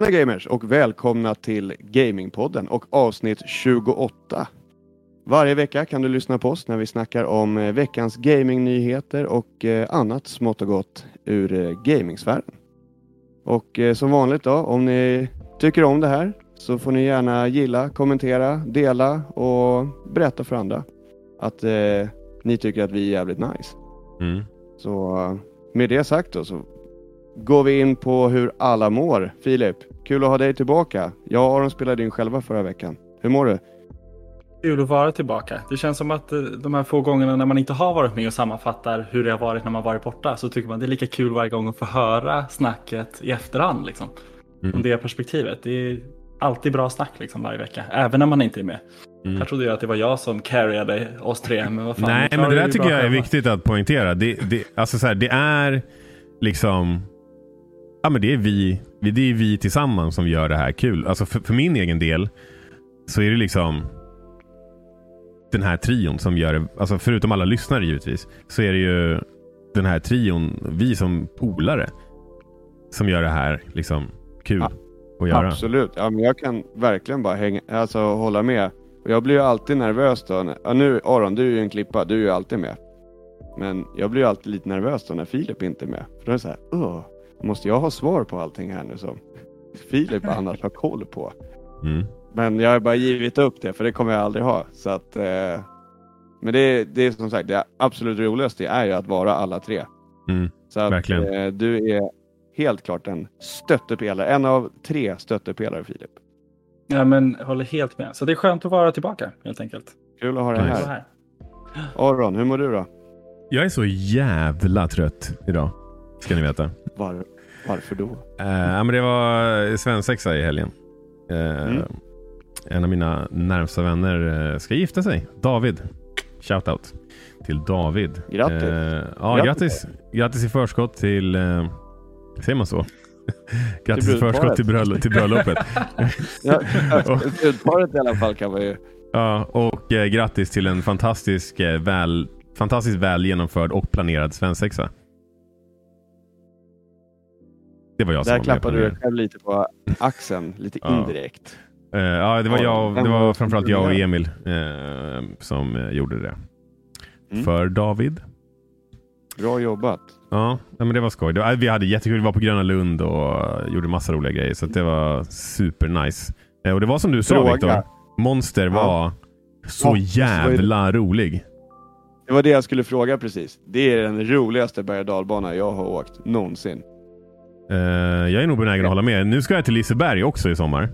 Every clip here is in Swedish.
Tjena gamers och välkomna till Gamingpodden och avsnitt 28. Varje vecka kan du lyssna på oss när vi snackar om eh, veckans gamingnyheter och eh, annat smått och gott ur eh, gamingsfären. Och som vanligt då, om ni tycker om det här så får ni gärna gilla, kommentera, dela och berätta för andra att eh, ni tycker att vi är jävligt nice. Mm. Så med det sagt då så går vi in på hur alla mår. Filip, kul att ha dig tillbaka. Jag och Aron spelade in själva förra veckan. Hur mår du? Kul att vara tillbaka. Det känns som att eh, de här få gångerna när man inte har varit med och sammanfattar hur det har varit när man varit borta så tycker man det är lika kul varje gång att få höra snacket i efterhand. Liksom. Mm. Det perspektivet. Det är alltid bra snack liksom, varje vecka, även när man inte är med. Mm. Jag trodde ju att det var jag som carryade oss tre, men vad fan. Nej, men det där tycker jag är viktigt att poängtera. Det, det, alltså så här, det är liksom... Ja, men det är vi, det är vi tillsammans som gör det här kul. Alltså för, för min egen del så är det liksom den här trion som gör det. Alltså förutom alla lyssnare givetvis. Så är det ju den här trion, vi som polare, som gör det här liksom kul Ja, att göra. Absolut. Ja, men jag kan verkligen bara hänga, alltså, hålla med. Och jag blir ju alltid nervös då. Ja, nu Aron, du är ju en klippa. Du är ju alltid med. Men jag blir ju alltid lite nervös då när Filip inte är med. För då är det så här, "Åh, måste jag ha svar på allting här nu som Filip annars har koll på? Mm. Men jag har bara givit upp det, för det kommer jag aldrig ha. Så att, eh, men det, det är som sagt, det absolut roligaste är ju att vara alla tre. Mm. Så att, Verkligen. eh, du är helt klart en stöttepelare, en av tre stöttepelare Filip. Ja, men håller helt med. Så det är skönt att vara tillbaka, helt enkelt. Kul att ha dig Nice. Så här. här. Aron, hur mår du då? Jag är så jävla trött idag. Ska ni veta. Var, varför då? Ja, men det var svensexa i helgen. Eh, Mm. En av mina närmsta vänner eh, ska gifta sig. David. Shoutout till David. Grattis. Eh, ja, Grattis. grattis. i förskott till... Uh, säger man så? grattis i förskott till, bröll- till bröllopet. Ja, Utparet i alla fall kan man ju. ja, och eh, grattis till en fantastisk, eh, väl, fantastiskt väl genomförd och planerad svensexa. Det var jag som Där var med på klappade du dig själv lite på axeln, lite Ja. indirekt. Eh, ja, det var, Ja, jag, det var framförallt jag och Emil eh, som eh, gjorde det. Mm. För David. Bra jobbat. Ja, men det var skoj. Det var, vi hade jättekul. Vi var på Gröna Lund och gjorde massa roliga grejer. Så det var super nice. Eh, och det var som du sa. Viktor. Monster Ja. var så Ja, var det- jävla rolig. Det var det jag skulle fråga precis. Det är den roligaste berg och dalbana jag har åkt någonsin. Eh, jag är nog benägen att hålla med. Nu ska jag till Liseberg också i sommar.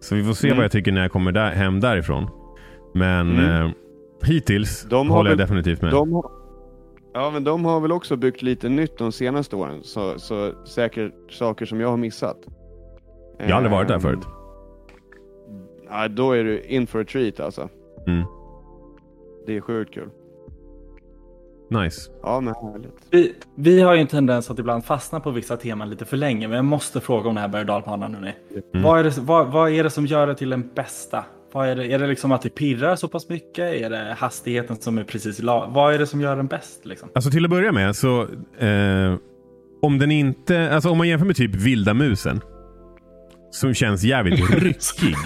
Så vi får se Mm. vad jag tycker när jag kommer där, hem därifrån. Men Mm. eh, hittills De håller jag väl- definitivt med. De har, ja, men de har väl också byggt lite nytt de senaste åren. Så, så säkert saker som jag har missat. Jag har aldrig varit där Ehm, förut. Ja, då är du in for a treat alltså. Mm. Det är sjukt kul. Nice. Ja, men härligt. Vi, vi har ju en tendens att ibland fastna på vissa teman lite för länge, men jag måste fråga om den här berg och dalbanan nu. Mm. Vad, är det, vad, vad är det som gör det till den bästa? Vad är, det, är det liksom att det pirrar så pass mycket? Är det hastigheten som är precis la, Vad är det som gör den bäst? Liksom? Alltså till att börja med så eh, om den inte, alltså om man jämför med typ vilda musen. Som känns jävligt ryckig.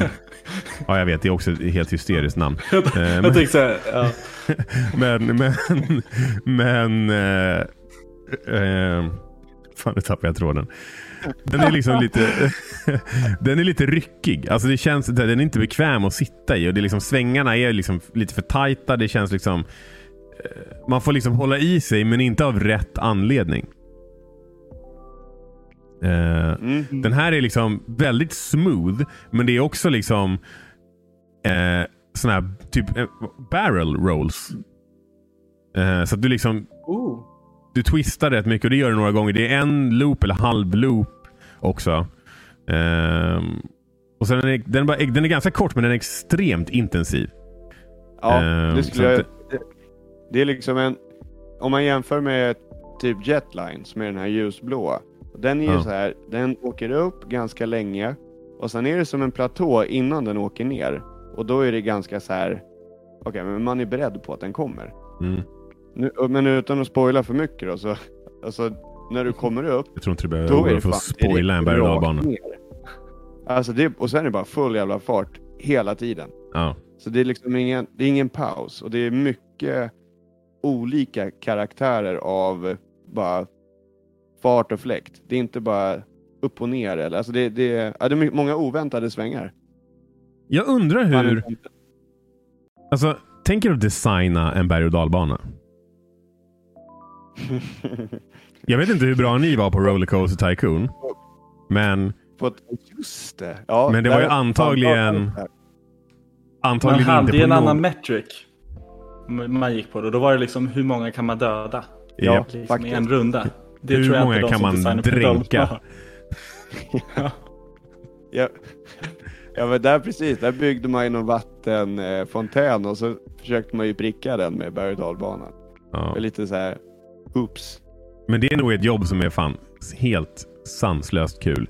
Ja jag vet, det är också ett helt hysteriskt namn. Eh, men, Jag tänkte så här, ja. men, men, men eh, eh, Fan nu tappade jag tråden. Den är liksom lite Den är lite ryckig. Alltså det känns, den är inte bekväm att sitta i. Och det är liksom, svängarna är liksom lite för tajta. Det känns liksom eh, Man får liksom hålla i sig men inte av rätt anledning. Eh, Mm. den här är liksom väldigt smooth, men det är också liksom eh, såna här typ eh, barrel rolls. Eh, så att du liksom oh. du twistar rätt mycket och det gör du några gånger. Det är en loop eller halv loop också. Ehm, och sen är den, bara, den är ganska kort men den är extremt intensiv. Ja, Ehm, det så skulle jag... det är liksom en... Om man jämför med typ Jetline som är den här ljusblåa. Den är ju Ja. så här, den åker upp ganska länge och sen är det som en platå innan den åker ner. Och då är det ganska så här. okej men man är beredd på att den kommer. Mm. Nu, men utan att spoila för mycket då så, alltså när du kommer upp, Jag tror inte du behöver då är det för att spoila en berg. Alltså det, och sen är det bara full jävla fart hela tiden. Ja. Så det är liksom ingen, det är ingen paus och det är mycket olika karaktärer av bara fart och fläkt. Det är inte bara upp och ner eller, alltså det, det, är- ja, det är många oväntade svängar. Jag undrar hur... Alltså, tänker du designa en berg och dalbana? Jag vet inte hur bra ni var på Rollercoaster Tycoon. Men just det. Ja, Men det var ju där- antagligen- Man antagligen hade ju en någon... annan metric. Man gick på det. Då var det liksom hur många kan man döda? Ja. Liksom i en runda. Det Hur många kan man dränka? Ja, ja men där precis, där byggde man ju någon vattenfontän och så försökte man ju pricka den med berg och dalbanan. Ja. Det lite så här, oops. Men det är nog ett jobb som är fan helt sanslöst kul.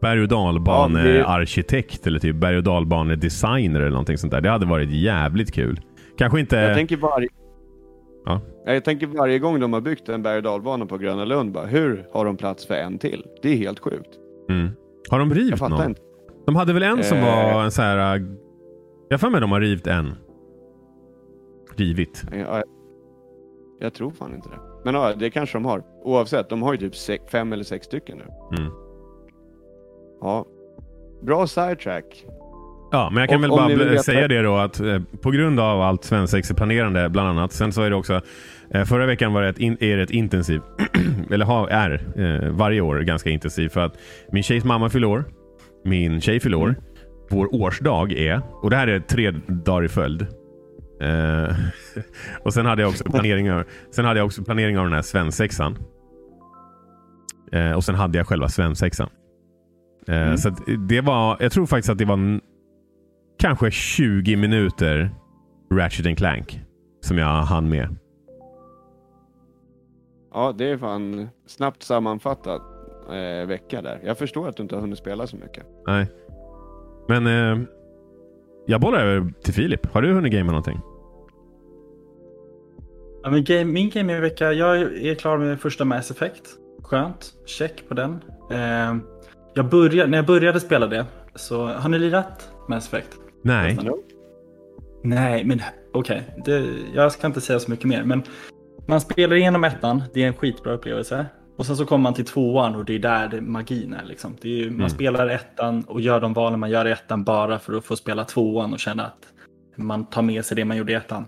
Berg och dalbanearkitekt eller typ berg och dalbanedesigner eller någonting sånt där. Det hade varit jävligt kul. Kanske inte... Jag tänker varje... Ja. Ja, Jag tänker varje gång de har byggt en berg och på Gröna Lund, bara, hur har de plats för en till? Det är helt sjukt. Mm. Har de Jag rivit någon? inte. De hade väl en som Eh. var en så här... äh, Jag har för mig de har rivit en. Rivit. Ja, jag, jag tror fan inte det. Men ja, det kanske de har. Oavsett, de har ju typ se- fem eller sex stycken nu. Mm. Ja. Bra sidetrack. Ja, men jag kan Och väl bara veta- säga det då att eh, på grund av allt svensexeplanerande bland annat. Sen så är det också eh, förra veckan var det ett in, är det ett intensivt, eller har, är eh, varje år ganska intensivt för att min tjejs mamma fyller år. Min tjej fyller år. Vår årsdag är, och det här är tre dagar i följd. Eh, och sen hade jag också planering av, sen hade jag också planering av den här svensexan. Eh, och sen hade jag själva svensexan. Eh, Mm. Så det var, jag tror faktiskt att det var kanske 20 minuter Ratchet and Clank som jag hann med. Ja, det är fan snabbt sammanfattat eh, vecka där. Jag förstår att du inte har hunnit spela så mycket. Nej. Men eh, jag bollar över till Filip. Har du hunnit gamea någonting? Ja, men game, min gamingvecka, jag är klar med första Mass Effect. Skönt, check på den. Eh, jag började, när jag började spela det, så har ni lirat Mass Effect? Nej. Nej, men okej. det Jag ska inte säga så mycket mer. Men man spelar igenom ettan, det är en skitbra upplevelse. Och sen så kommer man till tvåan och det är där det, magin är. Liksom. Det är ju, Man Mm. spelar ettan och gör de valen man gör i ettan bara för att få spela tvåan och känna att man tar med sig det man gjorde i ettan.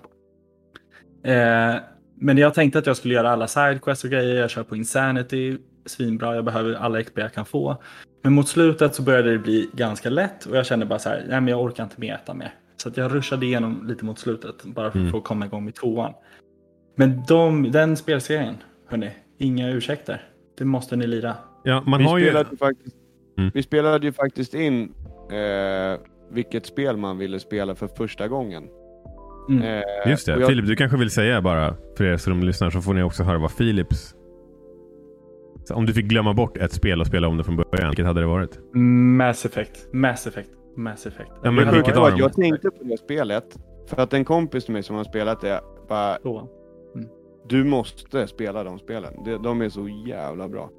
Eh, men jag tänkte att jag skulle göra alla sidequests och grejer. Jag kör på Insanity, svinbra. Jag behöver alla XP jag kan få. Men mot slutet så började det bli ganska lätt och jag kände bara så här, nej men jag orkar inte med ettan mer. Så att jag rushade igenom lite mot slutet bara för Mm. att få komma igång med tvåan. Men de, den spelserien, hörni, inga ursäkter. Det måste ni lira. Ja, man vi, har spelade ju faktiskt, Mm. vi spelade ju faktiskt in eh, vilket spel man ville spela för första gången. Mm. Eh, Just det. jag- Filip, du kanske vill säga bara för er som lyssnar så får ni också höra vad Philips... Så om du fick glömma bort ett spel och spela om det från början, vilket hade det varit? Mass Effect, Mass Effect, Mass Effect. Ja, men vilket att jag tänkte på det spelet, för att en kompis till mig som har spelat det, bara tvåan. du måste spela de spelen. De, de är så jävla bra.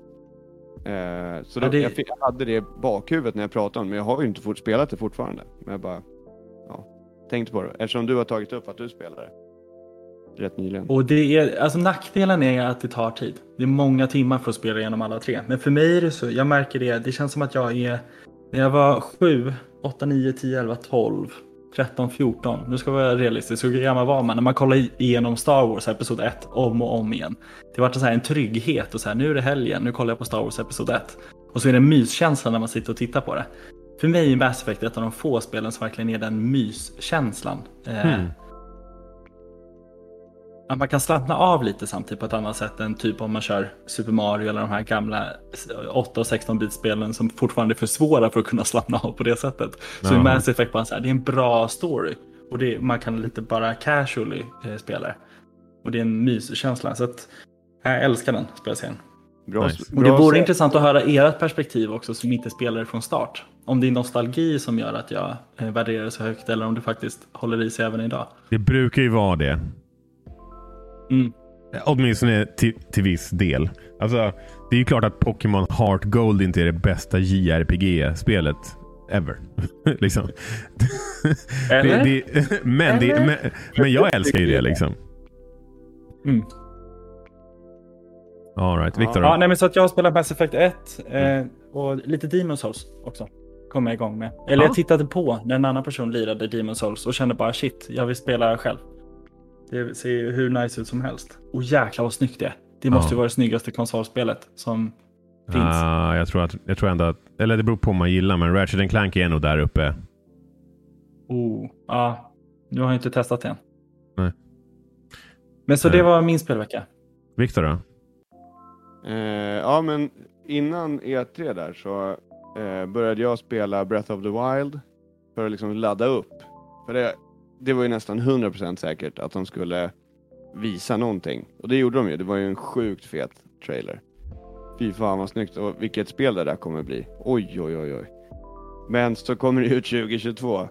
Eh, så Ja, då, det- jag, fick, jag hade det i bakhuvudet när jag pratade om det, men jag har ju inte fort spelat det fortfarande. Men jag bara, ja, tänkte på det. Eftersom du har tagit upp att du spelar det. Rätt nyligen. Och det är, alltså nackdelen är att det tar tid. Det är många timmar för att spela igenom alla tre. Men för mig är det så, jag märker det, det känns som att jag är, när jag var 7, 8, 9, 10, 11, 12, 13, 14. Nu ska jag vara realistisk, hur gammal var man? När man kollar igenom Star Wars Episod 1 om och om igen. Det var så här en trygghet och så här, nu är det helgen, nu kollar jag på Star Wars Episod 1. Och så är det en myskänsla när man sitter och tittar på det. För mig är Mass Effect ett av de få spelen som verkligen är den myskänslan. Hmm. Att man kan slappna av lite samtidigt på ett annat sätt än typ om man kör Super Mario eller de här gamla 8 och 16 bitspelen som fortfarande är för svåra för att kunna slappna av på det sättet. Så i. Mass Effect bara så här, det är en bra story och det, man kan lite bara casually eh, spela det. Och det är en myskänsla så att jag älskar den spelserien. Bra, Nice. Och det vore intressant att höra ert perspektiv också som inte spelar det från start. Om det är nostalgi som gör att jag eh, värderar det så högt eller om det faktiskt håller i sig även idag. Det brukar ju vara det. Mm. Åtminstone till, till viss del. Alltså, det är ju klart att Pokémon Heart Gold inte är det bästa JRPG-spelet ever. liksom. Eller? Det, det, men, det, Eller? men, men jag älskar ju det liksom. Mm. All right. Viktor? Ja, nej, men så att jag har spelat Mass Effect 1 eh, och lite Demon Souls också. Kom jag igång med. Eller Ja. jag tittade på när en annan person lirade Demon Souls och kände bara shit, jag vill spela själv. Det ser ju hur nice ut som helst. Och jäklar vad snyggt det är. Det måste Ja. ju vara det snyggaste konsolspelet som finns. Ah, jag, tror att, jag tror ändå att, eller det beror på vad man gillar, men Ratchet Clank är nog där uppe. Oh, ja. Nu har jag inte testat det än. Nej. Men så Nej. det var min spelvecka. Viktor då? Eh, ja, men innan E3 där så eh, började jag spela Breath of the Wild för att liksom ladda upp. För det, det var ju nästan 100% säkert att de skulle visa någonting. Och det gjorde de ju. Det var ju en sjukt fet trailer. Fy fan vad snyggt och vilket spel det där kommer bli. Oj, oj, oj, oj. Men så kommer det ut 2022.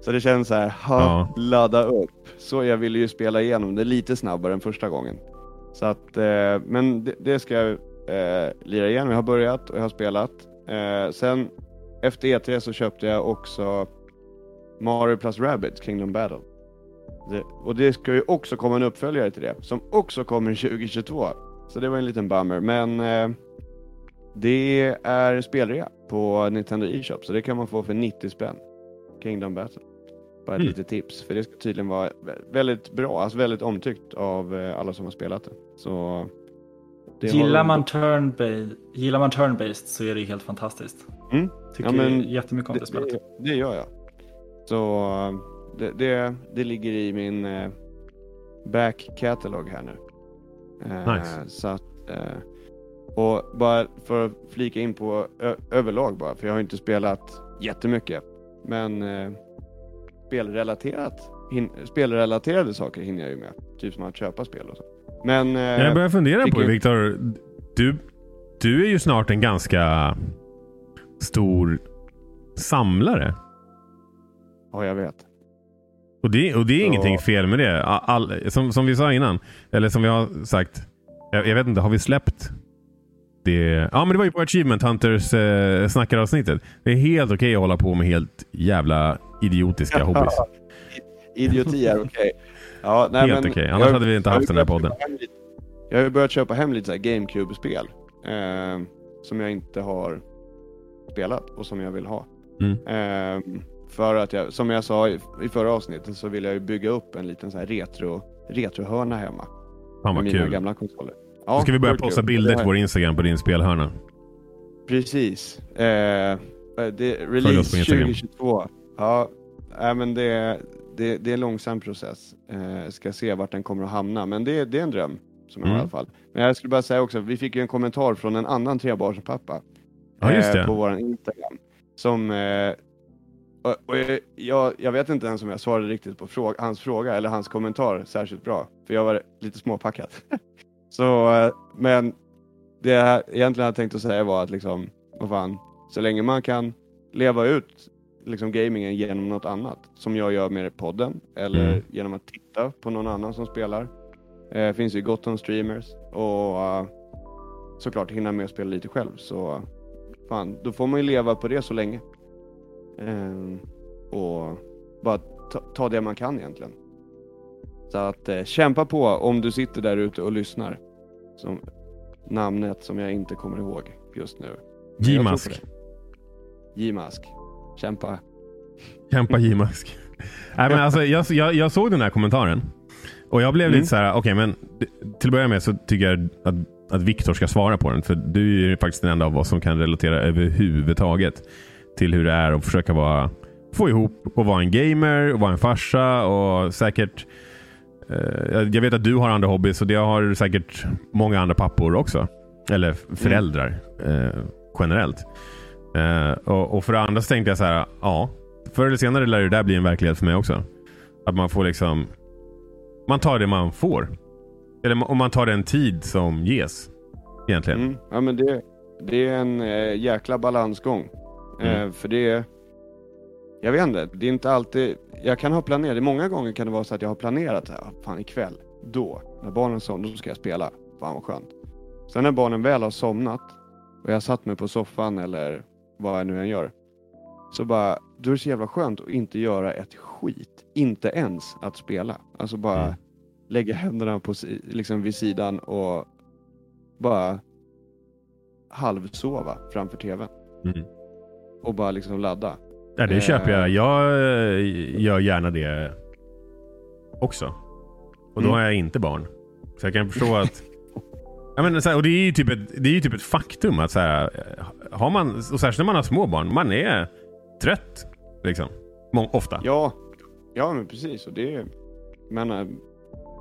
Så det känns så här, ha, Ja. ladda upp. Så jag ville ju spela igenom det lite snabbare än första gången. Så att, eh, men det, det ska jag eh, lira igen. Jag har börjat och jag har spelat. Eh, sen efter E3 så köpte jag också Mario plus Rabbids Kingdom Battle. Det, och det ska ju också komma en uppföljare till det, som också kommer 2022. Så det var en liten bummer, men eh, det är spelrea på Nintendo eShop, så det kan man få för 90 spänn. Kingdom Battle. Bara ett Mm. litet tips, för det ska tydligen vara vä- väldigt bra, alltså väldigt omtyckt av eh, alla som har spelat det. Så det Gillar man turn-based gillar man turn-based så är det helt fantastiskt. Mm. Tycker Ja, men jättemycket om det, det, spelet. det, det gör jag. Så det, det, det ligger i min eh, back catalog här nu. Eh, Nice. Så att, eh, och bara för att flika in på överlag bara, för jag har inte spelat jättemycket. Men eh, spelrelaterat, hin, spelrelaterade saker hinner jag ju med. Typ som att köpa spel och så. Men eh, Jag börjar fundera på det, Viktor. Du, du är ju snart en ganska stor samlare. Ja, jag vet. Och det, och det är Ja. ingenting fel med det. All, som, som vi sa innan, eller som vi har sagt. Jag, jag vet inte, har vi släppt det? Ja, men det var ju på Achievement Hunters eh, snackaravsnittet. Det är helt okej att hålla på med helt jävla idiotiska hobbys. Idioti är okej. Ja, nej, Helt okej, annars jag- hade vi inte haft den här podden. Jag har börjat köpa hem lite så GameCube-spel. Eh, som jag inte har spelat och som jag vill ha. Mm. Eh, för att jag, som jag sa i, i förra avsnittet så vill jag ju bygga upp en liten så här retro, retrohörna hemma. Fan vad mina kul. gamla konsoler. Då Ja, ska vi börja posta kul. bilder Det till vår Instagram på din spelhörna. Precis. Eh, det, Följ oss release på Instagram. 2022. Ja, äh, men det, det, det är en långsam process. Eh, ska se vart den kommer att hamna, men det, det är en dröm som har i Mm. alla fall. Men jag skulle bara säga också, vi fick ju en kommentar från en annan trebarnspappa Ja, just eh, det. på vår Instagram. Som, eh, och, och jag, jag vet inte ens om jag svarade riktigt på fråga, hans fråga eller hans kommentar särskilt bra, för jag var lite småpackad. Så, eh, men det jag egentligen hade tänkt att säga var att liksom, vad fan, så länge man kan leva ut liksom gamingen genom något annat, som jag gör med podden, eller Mm. genom att titta på någon annan som spelar. Eh, finns ju gott om streamers och eh, såklart hinna med att spela lite själv. Så fan, då får man ju leva på det så länge. Eh, och bara ta, ta det man kan egentligen. Så att eh, kämpa på om du sitter där ute och lyssnar. Som namnet som jag inte kommer ihåg just nu. J-mask. J-mask. Kämpa. Kämpa J-mask. Nej, men alltså, jag, jag, jag såg den här kommentaren. Och jag blev Mm. lite så här, okej men till att börja med så tycker jag att, att Viktor ska svara på den. För du är ju faktiskt den enda av oss som kan relatera överhuvudtaget till hur det är att försöka vara, få ihop och vara en gamer och vara en farsa och säkert eh, jag- vet att du har andra hobbys och det har säkert många andra pappor också. Eller föräldrar eh, generellt. Eh, och, och för det andra så tänkte jag så här, ja. Förr eller senare lär det där bli en verklighet för mig också. Att man får liksom... Man tar det man får. Eller om man tar den tid som ges. Egentligen. Mm. Ja men det, det är en eh, jäkla balansgång. Mm. Eh, för det jag vet inte, det är inte alltid, jag kan ha planerat, många gånger kan det vara så att jag har planerat så här, "Ah, fan ikväll, då, när barnen somnar, då ska jag spela. Fan vad skönt. Sen när barnen väl har somnat och jag satt mig på soffan eller vad jag nu än gör, Så bara, då är det så jävla skönt att inte göra ett skit. Inte ens att spela. Alltså bara Mm. lägga händerna på, liksom vid sidan och bara halvsova framför tvn. Mm. Och bara liksom ladda. Ja, det Eh. köper jag. Jag eh, gör gärna det också. Och då Mm. har jag inte barn. Så jag kan förstå att... Ja, men, så här, och det är ju typ ett, det är ju typ ett faktum att så här, har man, och särskilt när man har små barn, man är trött. Liksom. Må- Ofta. Ja, ja men precis. Och det, är- men, eh,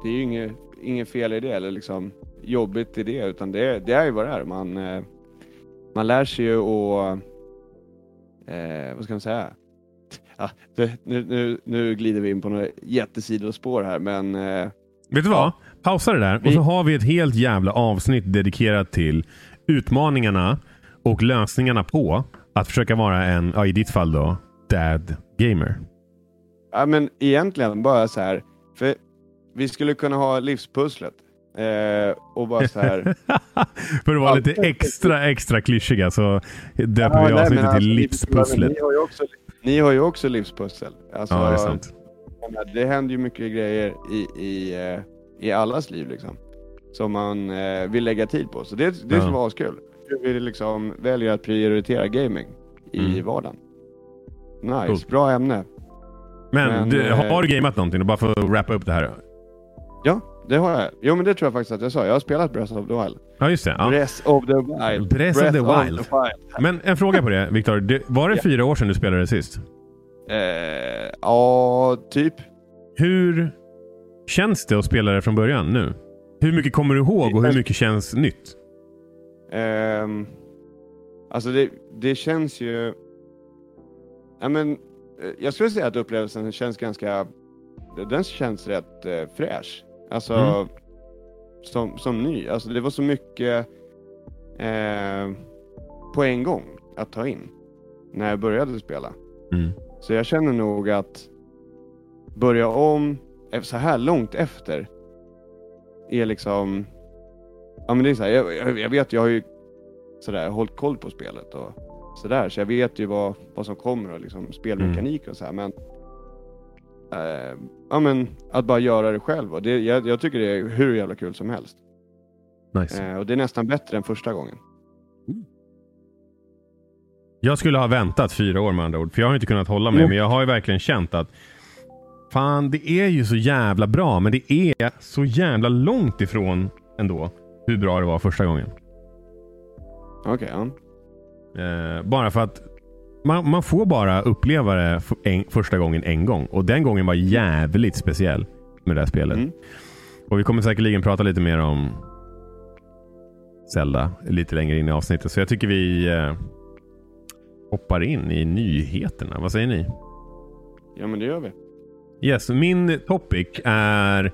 det är ju inget, inget fel i det eller liksom jobbigt i det. Utan det, det är ju vad det är. Man, eh, man lär sig ju att... Eh, vad ska man säga? Ja, det, nu, nu, nu glider vi in på några jättesidospår här men eh, Vet du vad? Pausa det där och Vi- så har vi ett helt jävla avsnitt dedikerat till utmaningarna och lösningarna på att försöka vara en, ja, i ditt fall då, dad gamer. Ja men egentligen bara så här. För vi skulle kunna ha livspusslet. Eh, och bara så här. För att vara lite extra, extra klyschiga så döper Ja, vi avsnittet men till alltså, livspusslet. Ni har ju också, ni har ju också livspussel. Alltså, Ja, det är sant. Det händer ju mycket grejer i, i, eh, i allas liv liksom. Som man eh, vill lägga tid på. Så det, det Ja. skulle vara askul. Hur vi liksom väljer att prioritera gaming i Mm. vardagen. Nice, Coolt. bra ämne. Men, men, du, eh, har du gameat någonting? Bara för att wrappa upp det här. Ja, det har jag. Jo men det tror jag faktiskt att jag sa. Jag har spelat Breath of the Wild. Ja, just det. Ja. Breath of the Wild. Breath of the Wild. Wild. Men en fråga på det, Viktor. Det- Var det Ja. fyra år sedan du spelade sist? Eh, ja, typ. Hur känns det att spela det från början nu? Hur mycket kommer du ihåg och hur mycket känns nytt? Ehm, alltså det, det känns ju... Ja, men, eh, jag skulle säga att upplevelsen känns ganska... Den känns rätt eh, fräsch. Alltså Mm. som, som ny. Alltså det var så mycket eh, på en gång att ta in när jag började spela. Mm. Så jag känner nog att börja om eh, så här långt efter är liksom... Ja men det är så här, jag, jag, vet, jag har ju sådär hållit koll på spelet och sådär. Så jag vet ju vad, vad som kommer och liksom spelmekanik och så här. Men, eh, ja men att bara göra det själv. Och det, jag, jag tycker det är hur jävla kul som helst. Nice. Eh, och det är nästan bättre än första gången. Jag skulle ha väntat fyra år med andra ord. För jag har inte kunnat hålla mig. Mm. Men jag har ju verkligen känt att Fan, det är ju så jävla bra. Men det är så jävla långt ifrån ändå hur bra det var första gången. Okej, ja. Eh, bara för att man, man får bara uppleva det f- en, första gången en gång. Och den gången var jävligt speciell med det här spelet. Mm. Och vi kommer säkerligen prata lite mer om Zelda lite längre in i avsnittet. Så jag tycker vi eh, hoppar in i nyheterna. Vad säger ni? ja men det gör vi. Yes, min topic är...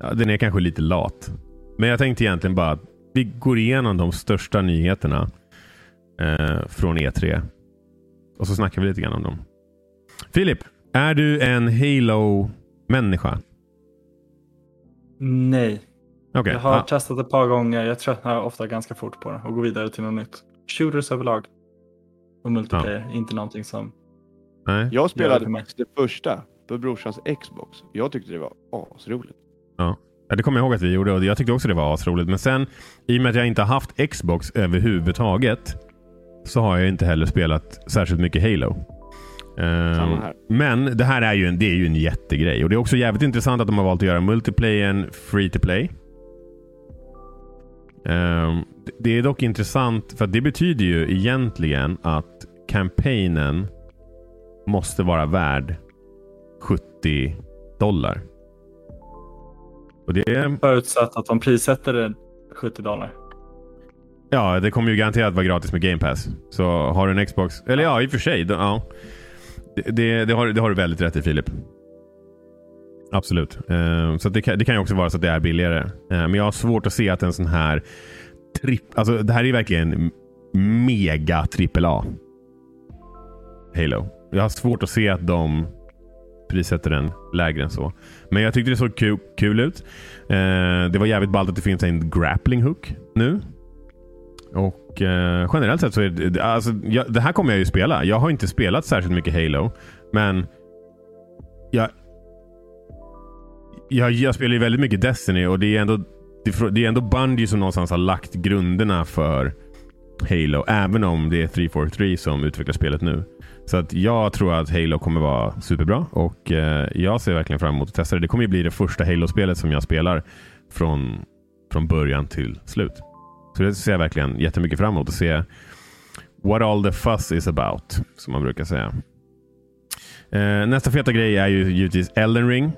Ja, den är kanske lite lat. Men jag tänkte egentligen bara att vi går igenom de största nyheterna eh, från E3. Och så snackar vi lite grann om dem. Filip, är du en Halo-människa? Nej, Okej. jag har ah, testat ett par gånger. Jag tröttnar ofta ganska fort på det och går vidare till något nytt. Shooters överlag. Och multiplayer, inte någonting som... nej. Jag spelade faktiskt det första på brorsans Xbox. Jag tyckte det var asroligt. Ja, det kommer jag ihåg att vi gjorde och jag tyckte också det var asroligt. Men sen, i och med att jag inte har haft Xbox överhuvudtaget, så har jag inte heller spelat särskilt mycket Halo. Här. men det här är ju, en, det är ju en jättegrej. Och det är också jävligt intressant att de har valt att göra multiplayern free to play. Ehm, det- är dock intressant för det betyder ju egentligen att campaignen måste vara värd 70 dollar. Och det är, Förutsatt att de prissätter det 70 dollar ja, det kommer ju garanterat vara gratis med Game Pass. Så har du en Xbox, eller ja, i och för sig. då- Ja. Det, det, det, har, det har du väldigt rätt i Filip. Absolut. Uh, så det, kan, det kan ju också vara så att det är billigare. Uh, men jag har svårt att se att en sån här tripp... Alltså det här är verkligen mega trippel A. Halo. Jag har svårt att se att de prissätter den lägre än så. Men jag tyckte det såg kul, kul ut. Uh, det var jävligt ballt att det finns en grappling hook nu. Och eh, generellt sett så är det, alltså, jag, det här kommer jag ju spela. Jag har inte spelat särskilt mycket Halo. Men jag, jag, jag spelar ju väldigt mycket Destiny och det är ändå det är ändå Bungie som någonstans har lagt grunderna för Halo. Även om det är 343 som utvecklar spelet nu. Så att jag tror att Halo kommer vara superbra och eh, jag ser verkligen fram emot att testa det. Det kommer ju bli det första Halo-spelet som jag spelar från, från början till slut. Så det ser jag verkligen jättemycket fram emot att se what all the fuss is about, som man brukar säga. Eh, nästa feta grej är ju givetvis Elden Ring.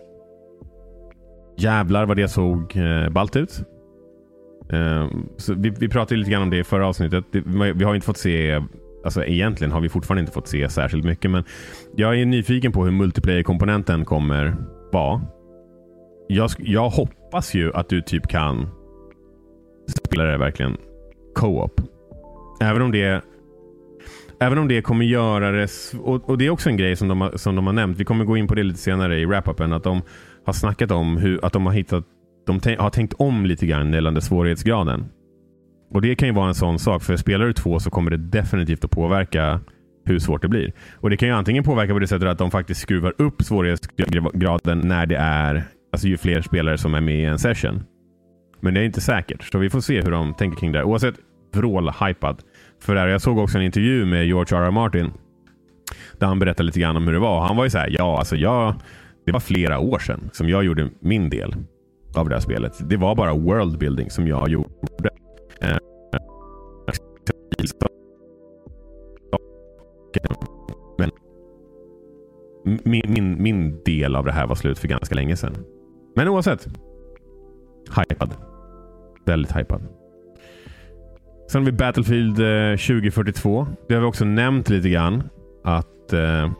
Jävlar vad det såg eh, ballt ut. Eh, så vi, vi pratade lite grann om det i förra avsnittet. Det, vi har inte fått se Alltså egentligen har vi fortfarande inte fått se särskilt mycket, men jag är nyfiken på hur multiplayer-komponenten kommer vara. Jag, jag hoppas ju att du typ kan spelare verkligen co-op. Även om det Även om det kommer göra det... Och, och, det är också en grej som de, har, som de har nämnt. Vi kommer gå in på det lite senare i wrap-upen. Att de har snackat om hur, att de har hittat... De har tänkt om lite grann gällande svårighetsgraden. Och Det kan ju vara en sån sak. För spelar du två så kommer det definitivt att påverka hur svårt det blir. Och Det kan ju antingen påverka på det sättet att de faktiskt skruvar upp svårighetsgraden när det är alltså ju fler spelare som är med i en session. Men det är inte säkert. Så vi får se hur de tänker kring det. Oavsett, vrål-hypad. Jag såg också en intervju med George RR Martin. Där han berättade lite grann om hur det var. Han var ju så här, ja alltså jag, det var flera år sedan som jag gjorde min del av det här spelet. Det var bara worldbuilding som jag gjorde. Eh, men min, min, min del av det här var slut för ganska länge sedan. Men oavsett. Hypad. Väldigt hypad. Sen har vi Battlefield eh, 2042. Det har vi också nämnt lite grann. Att eh,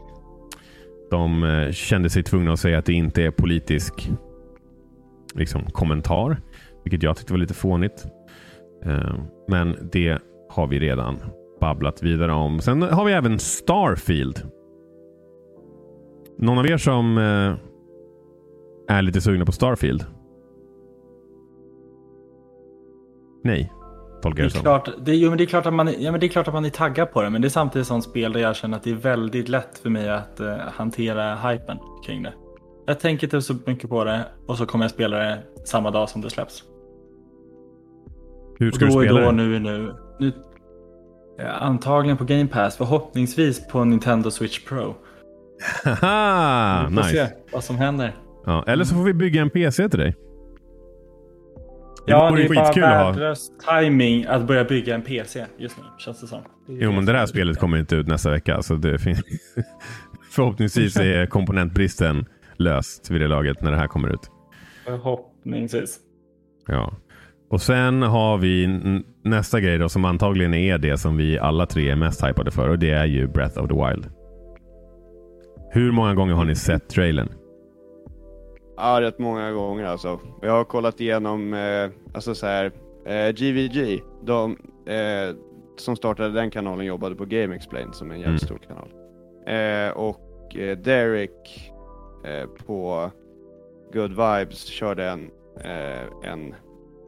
de eh, kände sig tvungna att säga att det inte är politisk liksom, kommentar. Vilket jag tyckte var lite fånigt. Eh, men det har vi redan babblat vidare om. Sen har vi även Starfield. Någon av er som eh, är lite sugna på Starfield? Nej, tolkar det, är klart, det, jo, men det, är klart att man, ja, men det är klart att man är taggad på det, men det är samtidigt sånt spel där jag känner att det är väldigt lätt för mig att uh, hantera hypen kring det. Jag tänker inte så mycket på det och så kommer jag spela det samma dag som det släpps. Hur ska och då du spela då, det? Nu, nu, nu, antagligen på Game Pass, förhoppningsvis på Nintendo Switch Pro. Haha, nice. se vad som händer. Ja, eller så får vi bygga en PC till dig. Ja, det är bara värdelös timing att börja bygga en PC just nu, känns det som. Det jo, men det här spelet kommer inte ut nästa vecka. Så det finns... Förhoppningsvis är komponentbristen löst vid det laget när det här kommer ut. Förhoppningsvis. Ja. Och sen har vi nästa grej då som antagligen är det som vi alla tre är mest hypade för och det är ju Breath of the Wild. Hur många gånger har ni sett trailern? Ja, rätt många gånger alltså. Jag har kollat igenom, eh, alltså så här, eh, GVG, de eh, som startade den kanalen jobbade på Game Explain som är en jävligt mm. stor kanal. Eh, och eh, Derek eh, på Good Vibes körde en, en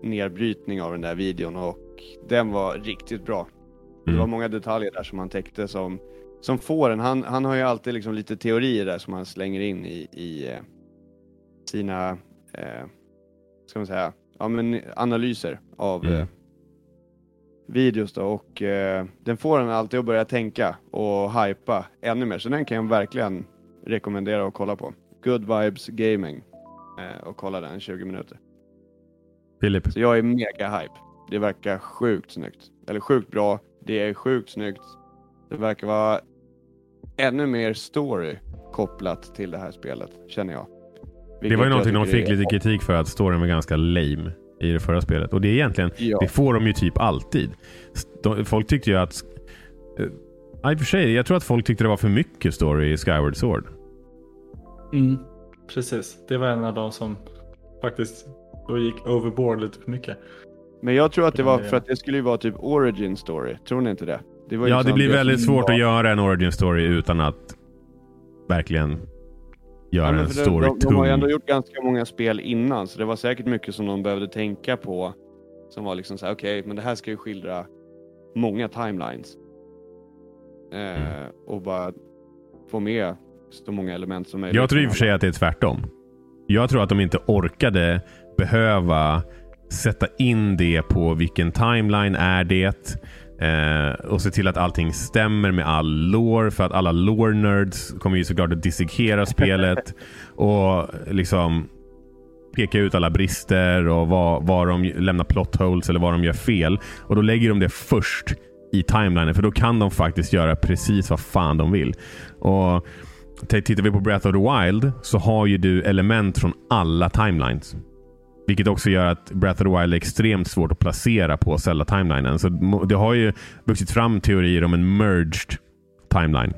nedbrytning av den där videon och den var riktigt bra. Det var mm. många detaljer där som han täckte som, som får en. Han, han har ju alltid liksom lite teorier där som han slänger in i, i sina, eh, ska man säga, ja, men analyser av mm. eh, videos då och eh, den får en alltid att börja tänka och hypa ännu mer. Så den kan jag verkligen rekommendera att kolla på. Good Vibes Gaming eh, och kolla den 20 minuter. Filip? Så jag är mega hype. Det verkar sjukt snyggt. Eller sjukt bra. Det är sjukt snyggt. Det verkar vara ännu mer story kopplat till det här spelet, känner jag. Det var ju någonting de fick lite kritik för, att storyn var ganska lame i det förra spelet. Och det är egentligen, ja. det får de ju typ alltid. folk tyckte ju att... Uh, I och för sig, jag tror att folk tyckte det var för mycket story i Skyward Sword. Mm, precis. Det var en av de som faktiskt då gick overboard lite för mycket. Men jag tror att det var för att det skulle ju vara typ origin story. Tror ni inte det? det ja, liksom det blir väldigt svårt var... att göra en origin story utan att verkligen göra ja, en story de, de, de har ju ändå gjort ganska många spel innan, så det var säkert mycket som de behövde tänka på. Som var liksom så här, okej, okay, men det här ska ju skildra många timelines. Eh, Mm. Och bara få med så många element som möjligt. Jag tror i och för sig att det är tvärtom. Jag tror att de inte orkade behöva sätta in det på vilken timeline är det. Eh, och se till att allting stämmer med all lore. För att alla lore-nerds kommer ju såklart att dissekera spelet. Och liksom peka ut alla brister och vad, vad de lämnar plot holes eller vad de gör fel. Och då lägger de det först i timelinen. För då kan de faktiskt göra precis vad fan de vill. Och Tittar vi på Breath of the Wild så har ju du element från alla timelines. Vilket också gör att Breath of the Wild är extremt svårt att placera på Zelda-timelinen. Så det har ju vuxit fram teorier om en merged timeline.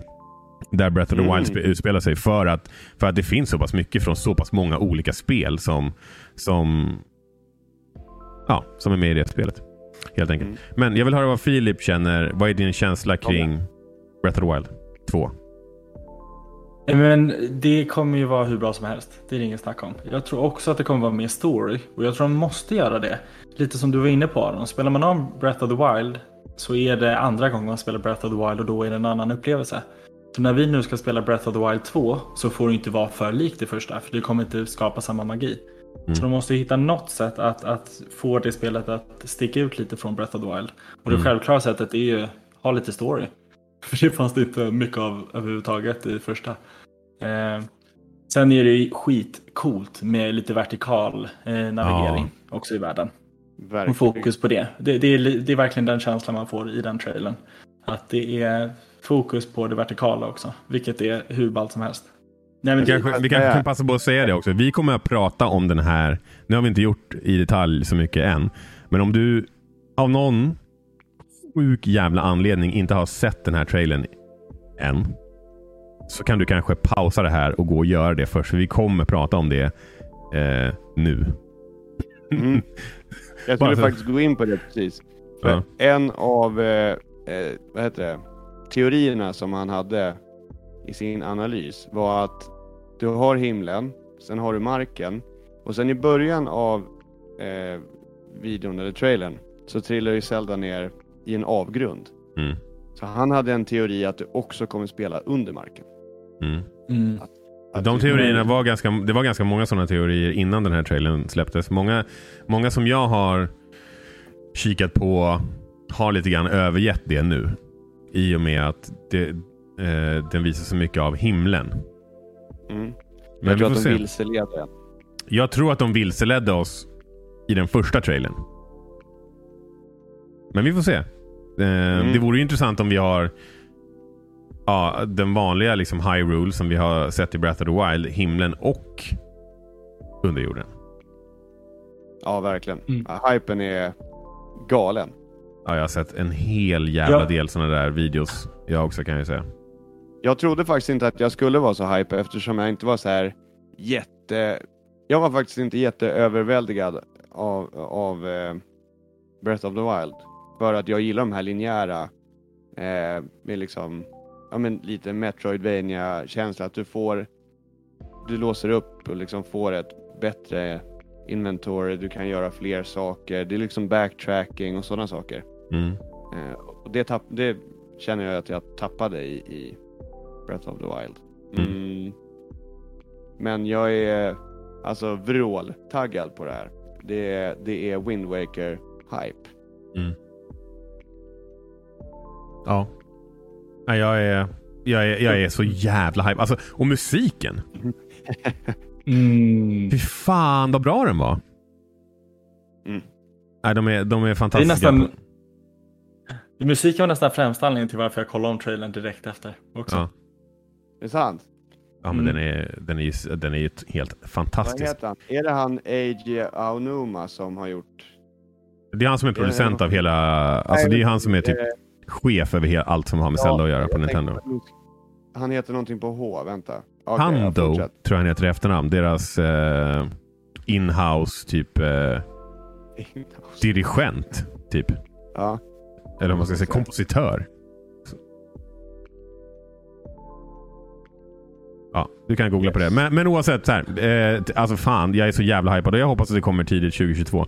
Där Breath of the Mm. Wild spe- utspelar sig. För att, för att det finns så pass mycket från så pass många olika spel som, som, ja, som är med i det spelet. Helt enkelt. Mm. Men jag vill höra vad Filip känner. Vad är din känsla kring Breath of the Wild 2? Men det kommer ju vara hur bra som helst. Det är det ingen snack om. Jag tror också att det kommer vara mer story. Och jag tror de måste göra det. Lite som du var inne på Aron. Spelar man om Breath of the Wild så är det andra gången man spelar Breath of the Wild och då är det en annan upplevelse. Så när vi nu ska spela Breath of the Wild 2 så får det inte vara för likt det första. För det kommer inte skapa samma magi. Så de måste hitta något sätt att, att få det spelet att sticka ut lite från Breath of the Wild. Och det Mm. självklara sättet är ju ha lite story. För det fanns det inte mycket av överhuvudtaget i första. Eh, sen är det ju skitcoolt med lite vertikal eh, navigering också i världen. Verkligen. Och fokus på det. Det, det, är, det är verkligen den känslan man får i den trailern. Att det är fokus på det vertikala också. Vilket är hur ballt som helst. Nej, men Vi kanske, vi kanske kan passa på att säga det också. Vi kommer att prata om den här. Nu har vi inte gjort i detalj så mycket än. Men om du av någon sjuk jävla anledning inte har sett den här trailern än. Så kan du kanske pausa det här och gå och göra det först. För vi kommer prata om det eh, nu. Mm. Jag skulle för- faktiskt gå in på det precis. Ja. En av eh, eh, vad heter det? teorierna som han hade i sin analys var att du har himlen, sen har du marken och sen i början av eh, videon eller trailern så trillar ju Zelda ner i en avgrund. Mm. Så han hade en teori att du också kommer spela under marken. Mm. mm. Att De du- teorierna var ganska, det var ganska många sådana teorier innan den här trailern släpptes. Många, många som jag har kikat på har lite grann övergett det nu. I och med att det, eh, den visar så mycket av himlen. Mm. Men Jag vi tror får att de se. vilseleder en. Jag tror att de vilseledde oss i den första trailern. Men vi får se. Eh, Mm. Det vore ju intressant om vi har ja, den vanliga liksom Hyrule som vi har sett i Breath of the Wild, himlen och underjorden. Ja, verkligen. Mm. Hypen är galen. Ja, jag har sett en hel jävla Ja. del sådana där videos. Jag också kan jag säga. Jag trodde faktiskt inte att jag skulle vara så hype eftersom jag inte var så här jätte... Jag var faktiskt inte jätteöverväldigad av, av eh, Breath of the Wild. För att jag gillar de här linjära eh, med liksom, ja men lite metroidvania känsla att du får, du låser upp och liksom får ett bättre inventory, du kan göra fler saker, det är liksom backtracking och sådana saker. Mm. Eh, och det, tapp, det känner jag att jag tappade i, i Breath of the Wild. Mm. Men jag är alltså vråltaggad på det här. Det det är Wind Waker hype. Ja. Nej, jag, är, jag, är, jag är så jävla hype. Alltså, och musiken. Mm. Fy fan vad bra den var. Mm. Nej, de är, de är Det är fantastiska. nästan... Musiken var nästan främsta anledningen till varför jag kollade om trailern direkt efter. Också. Ja. Det är sant? Ja, men Mm. den, är, den, är ju, den är ju helt Vad fantastisk. heter han? Är det han Eiji Aonuma som har gjort... Det är han som är producent av hela... Alltså det är han som är typ Eh, chef över allt som har med ja, Zelda att göra på jag Nintendo. Han heter någonting på H, vänta. Ja, Hando fortsätt. tror jag han heter i efternamn. Deras eh, inhouse typ eh, dirigent. Typ. Ja, Eller om man ska säga kompositör. Ja, du kan googla på det. Men, men oavsett, så här, eh, alltså fan, jag är så jävla hypad och jag hoppas att det kommer tidigt 2022.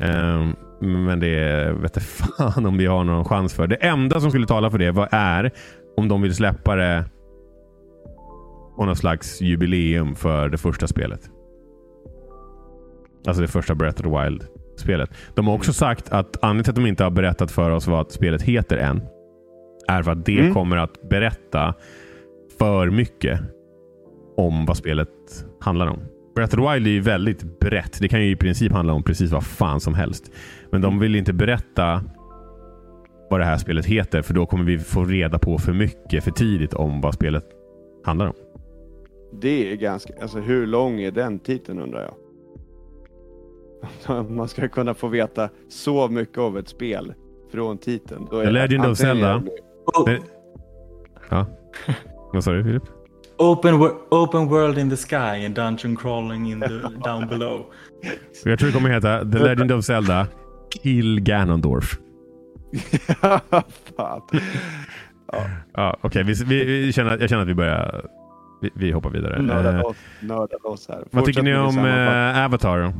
Eh, men det vet jag fan om vi har någon chans för. Det enda som skulle tala för det var, är om de vill släppa det på någon slags jubileum för det första spelet. Alltså det första Breath of the Wild-spelet. De har också sagt att anledningen till att de inte har berättat för oss vad spelet heter än är för att det Mm. kommer att berätta för mycket om vad spelet handlar om. Breath of the Wild är ju väldigt brett. Det kan ju i princip handla om precis vad fan som helst. Men de vill inte berätta vad det här spelet heter för då kommer vi få reda på för mycket för tidigt om vad spelet handlar om. Det är ganska, alltså hur lång är den titeln undrar jag? Man ska kunna få veta så mycket av ett spel från titeln. Då är The Legend of Zelda. det- Oh, Ja. Vad sa du Filip? Open, open world in the sky and dungeon crawling in the, down below. Jag tror det kommer heta The Legend of Zelda Kill Ganondorf. Fan. Ja, Okej, vi, vi, vi känner, jag känner att vi börjar... Vi, vi hoppar vidare. Nörda Eh, loss, nörda loss här. vad tycker ni om eh, Avatar? Eh,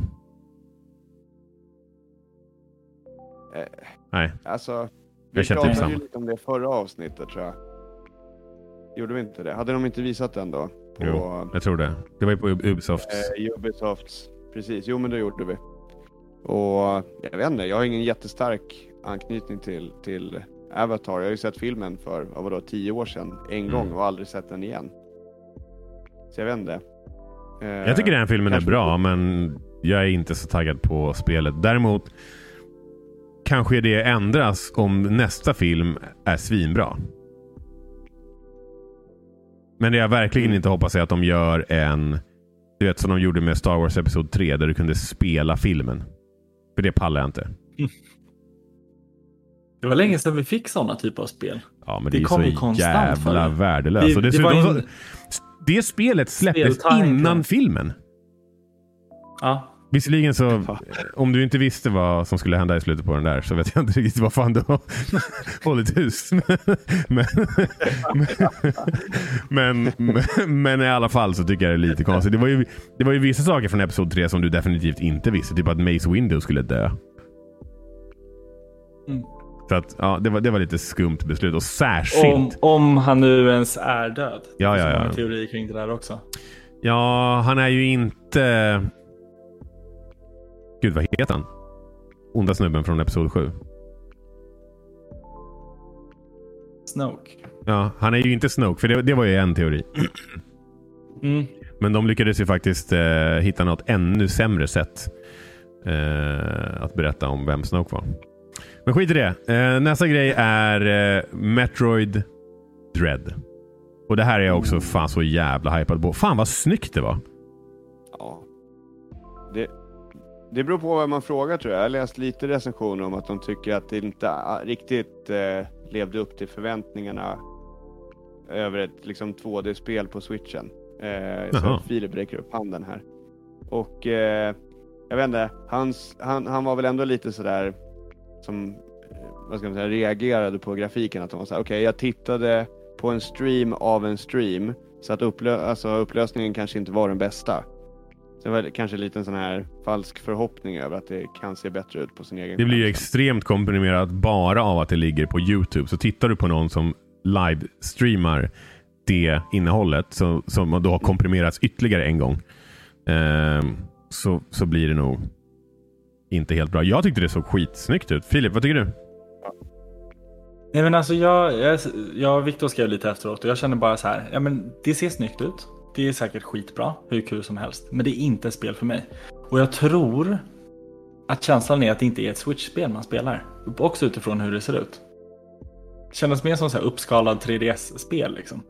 Nej, Alltså, vi Jag känner pratade typ ju lite om det förra avsnittet tror jag. Gjorde vi inte det? Hade de inte visat den då? På Jo. jag tror det. Det var ju på Ubisofts... eh, Ubisofts. Precis, jo men det gjorde vi. Och jag vet inte, jag har ingen jättestark anknytning till, till Avatar. Jag har ju sett filmen för, vad var det, tio år sedan en Mm. gång och aldrig sett den igen. Så jag vet inte. Eh, Jag tycker den filmen är bra, men jag är inte så taggad på spelet. Däremot kanske det ändras om nästa film är svinbra. Men det jag verkligen inte hoppas är att de gör en... Du vet som de gjorde med Star Wars Episod 3 där du kunde spela filmen. För det pallar jag inte. Det var länge sedan vi fick sådana typer av spel. Ja, men Det det, kom är ju så konstant jävla värdelöst. Det- det dessutom, en- det spelet släpptes Speltime, innan filmen. Ja, Visserligen så, om du inte visste vad som skulle hända i slutet på den där så vet jag inte riktigt vad fan du har hållit hus. men, men, men, men i alla fall så tycker jag det är lite konstigt. Det var, ju, det var ju vissa saker från Episod 3 som du definitivt inte visste. Typ att Mace Windu skulle dö. Mm. Så att, ja, det, var, det var lite skumt beslut. Och särskilt... om, om han nu ens är död. Ja, Det finns ja, ja. många teorier kring det där också. Ja, han är ju inte... Gud, vad heter han? Onda snubben från Episod 7. Snoke. Ja, han är ju inte Snoke, för det, det var ju en teori. Mm. Men de lyckades ju faktiskt eh, hitta något ännu sämre sätt eh, att berätta om vem Snoke var. Men skit i det. Eh, nästa grej är eh, Metroid Dread. Och det här är jag också fan så jävla hypad på. Fan vad snyggt det var. Det beror på vad man frågar tror jag. Jag har läst lite recensioner om att de tycker att det inte ah, riktigt eh, levde upp till förväntningarna över ett liksom 2D-spel på switchen. Eh, att Filip räcker upp handen här. Och eh, jag vet inte, hans, han, han var väl ändå lite sådär som, eh, vad ska man säga, reagerade på grafiken. Att de var såhär, okej jag tittade på en stream av en stream så att upplö- alltså, upplösningen kanske inte var den bästa. Så det var kanske en liten sån här falsk förhoppning över att det kan se bättre ut på sin egen Det blir ju extremt komprimerat bara av att det ligger på Youtube. Så tittar du på någon som live-streamar det innehållet så, som då har komprimerats ytterligare en gång. ehm, så, så blir det nog inte helt bra. Jag tyckte det såg skitsnyggt ut. Filip, vad tycker du? Nej men alltså jag, jag, jag och Viktor skrev lite efteråt och jag känner bara så här. Ja men det ser snyggt ut. Det är säkert skitbra, hur kul som helst. Men det är inte ett spel för mig. Och jag tror att känslan är att det inte är ett Switch-spel man spelar. Också utifrån hur det ser ut. Det kändes mer som så här uppskalad 3DS-spel liksom.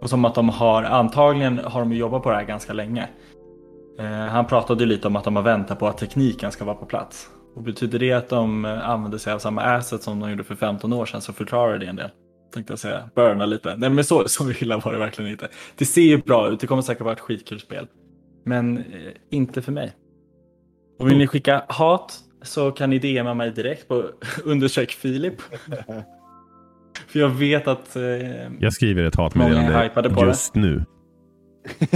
Och som att de har, antagligen har de jobbat på det här ganska länge. Eh, han pratade ju lite om att de har väntat på att tekniken ska vara på plats. Och betyder det att de eh, använder sig av samma asset som de gjorde för 15 år sedan så förklarar det en del. Tänkte jag säga. Burna lite. Nej men så, så illa var det verkligen inte. Det ser ju bra ut. Det kommer säkert vara ett skitkul spel. Men eh, inte för mig. Och vill ni skicka hat så kan ni DMa mig direkt på undersök Filip. för jag vet att... Eh, Jag skriver ett hatmeddelande just nu.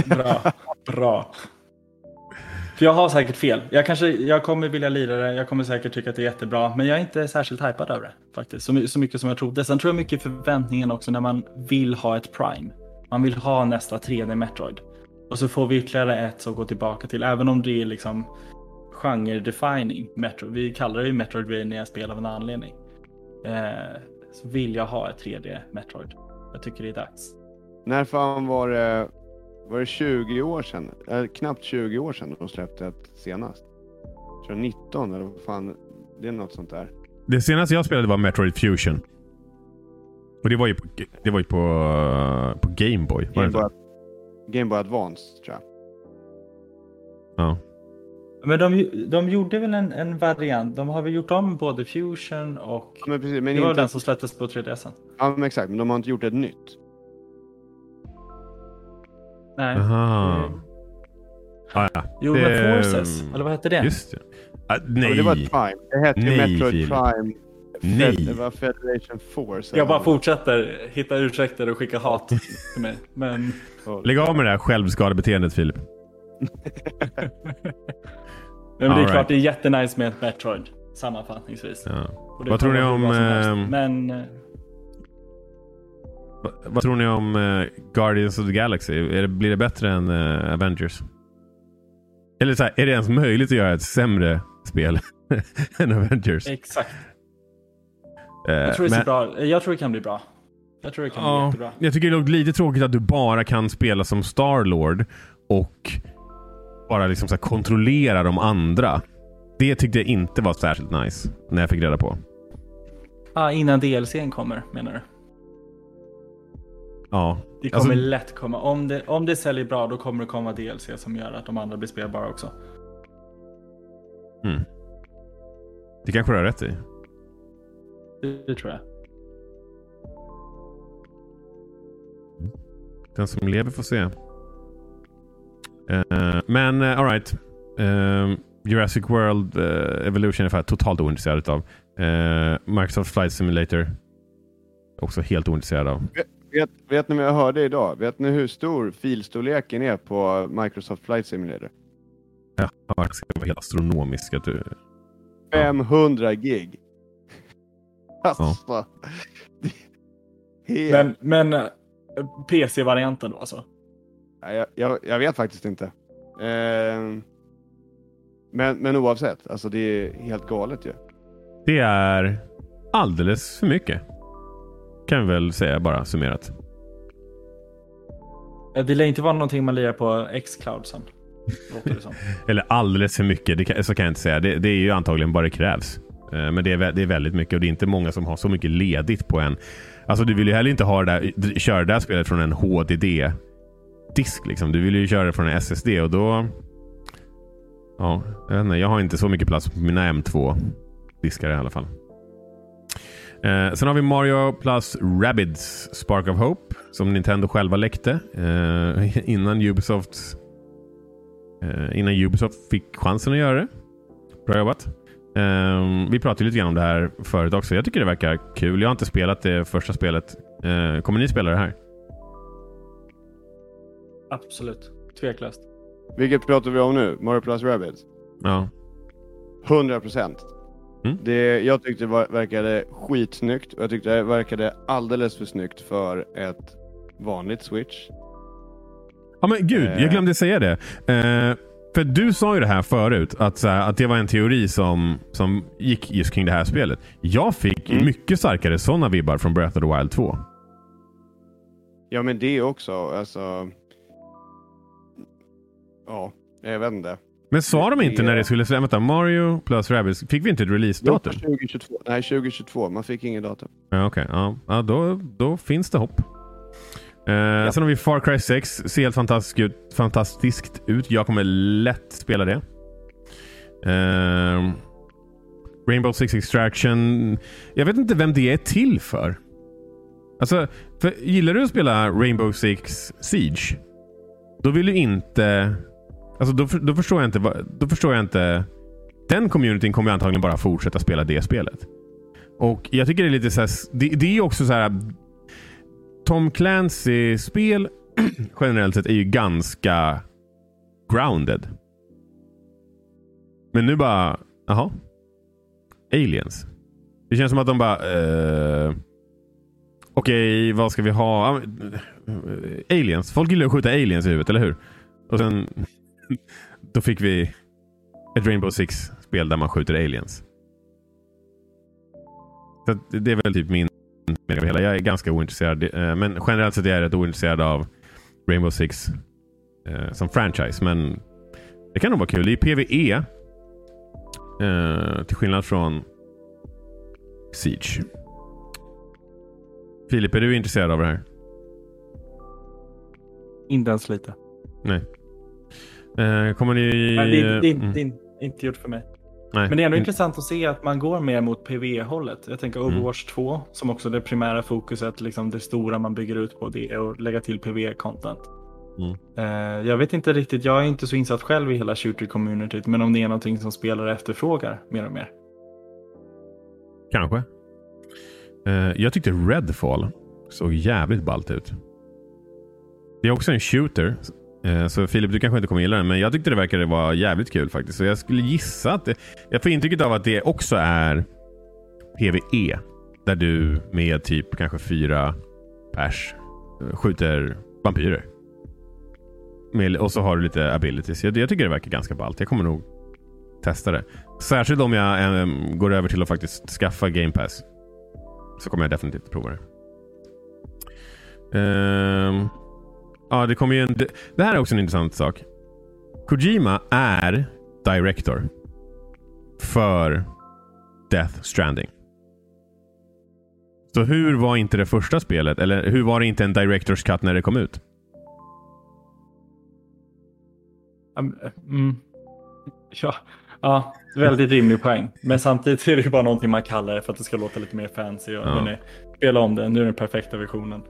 Bra. Bra. För jag har säkert fel. Jag, kanske, jag kommer vilja lira det, jag kommer säkert tycka att det är jättebra, men jag är inte särskilt hypad över det faktiskt. Så, så mycket som jag trodde. Sen tror jag mycket förväntningen också när man vill ha ett Prime. Man vill ha nästa 3D Metroid. Och så får vi ytterligare ett som går tillbaka till, även om det är liksom genre-defining Metroid. Vi kallar det ju Metroidvania-spel av en anledning. Eh, så vill jag ha ett 3D Metroid. Jag tycker det är dags. När fan var det, var det 20 år sedan? Eh, knappt 20 år sedan de släppte ett senast. Jag tror 19 eller vad fan. Det är något sånt där. Det senaste jag spelade var Metroid Fusion. Och det var ju på, det var ju på, på Game Boy. Var det Game Boy? Game Boy Advance tror jag. Ja. Men de, de gjorde väl en, en variant. De har väl gjort om både Fusion och... Ja, men precis, men det var inte, den som släpptes på 3DS. ja, men exakt, men de har inte gjort ett nytt. Nej. Aha. Mm. Ah, ja. Jo, Det- men Forces. Eller vad hette det? Just det. Ah, Ja, nej. men det var Prime. Det hette ju Nej, Metroid Filip. Prime. Nej. Det var Federation Force. Jag bara fortsätter hitta ursäkter och skicka hat till mig. Men. Lägg av med det här självskadebeteendet Filip. Nej, men det är All klart right. det är jättenice med ett Metroid. Sammanfattningsvis. Ja. Vad tror ni om, ehm, Men eh, vad tror ni om eh, Guardians of the Galaxy? Är det, blir det bättre än eh, Avengers? Eller så här, är det ens möjligt att göra ett sämre spel än Avengers? exakt. Eh, Jag tror, det men- bra. jag tror det kan bli bra. Jag tror det kan bli Ja, jättebra. jag tycker det låter lite tråkigt att du bara kan spela som Starlord och bara liksom så kontrollera de andra. Det tyckte jag inte var särskilt nice när jag fick reda på. Ah, innan DLCn kommer menar du? Ja, Det kommer Alltså- lätt komma. Om det, om det säljer bra då kommer det komma DLC som gör att de andra blir spelbara också. mm. det kanske du har rätt i. Det, det tror jag. Den som lever får se. Eh, men uh, alright. Jurassic World eh, Evolution är jag totalt ointresserad av. Eh, Microsoft Flight Simulator. Också helt ointresserad av. Vet, vet ni vad jag hörde idag? Vet ni hur stor filstorleken är på Microsoft Flight Simulator? Att det var helt astronomisk. Att du... 500 gig. Alltså. Helt, Men, men eh, PC-varianten då alltså? Nej, jag, jag, jag vet faktiskt inte. Ehm, men, men oavsett, alltså det är helt galet ju. Det är alldeles för mycket. Kan vi väl säga bara summerat. Eh, Det lär inte vara någonting man lirar på X-Cloud sen. Eller alldeles för mycket, det kan, så kan jag inte säga. Det, det är ju antagligen vad det krävs. Eh, Men det är, det är väldigt mycket och det är inte många som har så mycket ledigt på en. Alltså du vill ju heller inte ha det där, köra det där spelet från en HDD-disk. Liksom. Du vill ju köra det från en SSD och då... Ja, jag vet inte. Jag har inte så mycket plats på mina M2-diskar i alla fall. Eh, sen har vi Mario plus Rabbids Spark of Hope som Nintendo själva läckte eh, innan Ubisoft eh, innan Ubisoft fick chansen att göra det. Bra jobbat. Eh, vi pratade lite grann om det här förut också. Jag tycker det verkar kul. Jag har inte spelat det första spelet. Eh, kommer ni spela det här? Absolut. Tveklöst. Vilket pratar vi om nu? Mario Plus Rabbids? Ja. 100 procent. Mm. Det, jag tyckte det var, verkade skitsnyggt och jag tyckte det verkade alldeles för snyggt för ett vanligt Switch. Ja men gud, Eh. jag glömde säga det. Eh, för du sa ju det här förut, att, här, att det var en teori som, som gick just kring det här spelet. Jag fick Mm. mycket starkare sådana vibbar från Breath of the Wild 2. Ja men det också, alltså. Ja, jag vet inte. Men sa de inte när det skulle släppas? Vänta, Mario plus Rabbids, fick vi inte ett release-datum? 2022. Nej, 2022. Man fick ingen datum. Ja, Okej, ja. ja då, då finns det hopp. Eh, Sen har vi Far Cry 6. Ser helt fantastiskt ut. Fantastiskt ut. Jag kommer lätt spela det. Eh, Rainbow Six Extraction. Jag vet inte vem det är till för. Alltså, för gillar du att spela Rainbow Six Siege? Då vill du inte... Alltså då, då förstår jag inte. Då förstår jag inte... Den communityn kommer ju antagligen bara fortsätta spela det spelet. Och jag tycker det är lite så här, det, det är också så här äh, Tom Clancy-spel generellt sett är ju ganska grounded. Men nu bara, jaha. Aliens. Det känns som att de bara, uh, okej, vad ska vi ha? Ah, äh, aliens. Folk gillar att skjuta aliens i huvudet, eller hur? Och sen, då fick vi ett Rainbow Six-spel där man skjuter aliens. Så det är väl typ min mening av hela. Jag är ganska ointresserad. eh, Men generellt sett är jag rätt ointresserad av Rainbow Six eh, som franchise. Men det kan nog vara kul. Det är PVE. Eh, till skillnad från Siege. Filip, är du intresserad av det här? Inte ens lite. Nej. Eh, kommer ni... Nej, det, är- det, är- Mm. det är inte gjort för mig. Nej. Men det är ändå In- intressant att se att man går mer mot PV-hållet. Jag tänker Mm. Overwatch 2 som också det primära fokuset, liksom det stora man bygger ut på, det är att lägga till PV-content. Mm. Eh, jag vet inte riktigt, jag är inte så insatt själv i hela shooter-communityt, men om det är någonting som spelare efterfrågar mer och mer. Kanske. Eh, jag tyckte Redfall såg jävligt ballt ut. Det är också en shooter. Eh, så Filip, du kanske inte kommer gilla den, men jag tyckte det verkade vara jävligt kul faktiskt. Så jag skulle gissa att det, Jag får intrycket av att det också är PVE. Där du med typ kanske fyra pers eh, skjuter vampyrer. Med, och så har du lite abilities. Jag, jag tycker det verkar ganska ballt. Jag kommer nog testa det. Särskilt om jag äm, går över till att faktiskt skaffa Game Pass. Så kommer jag definitivt prova det. Ehm, ja, det kommer ju en... Det, här är också en intressant sak. Kojima är director för Death Stranding. Så hur var inte det första spelet? Eller hur var det inte en Directors Cut när det kom ut? Mm. Ja, ja, väldigt rimlig poäng. Men samtidigt är det ju bara någonting man kallar det för att det ska låta lite mer fancy. Och Ja. spela om det, nu är den perfekta versionen.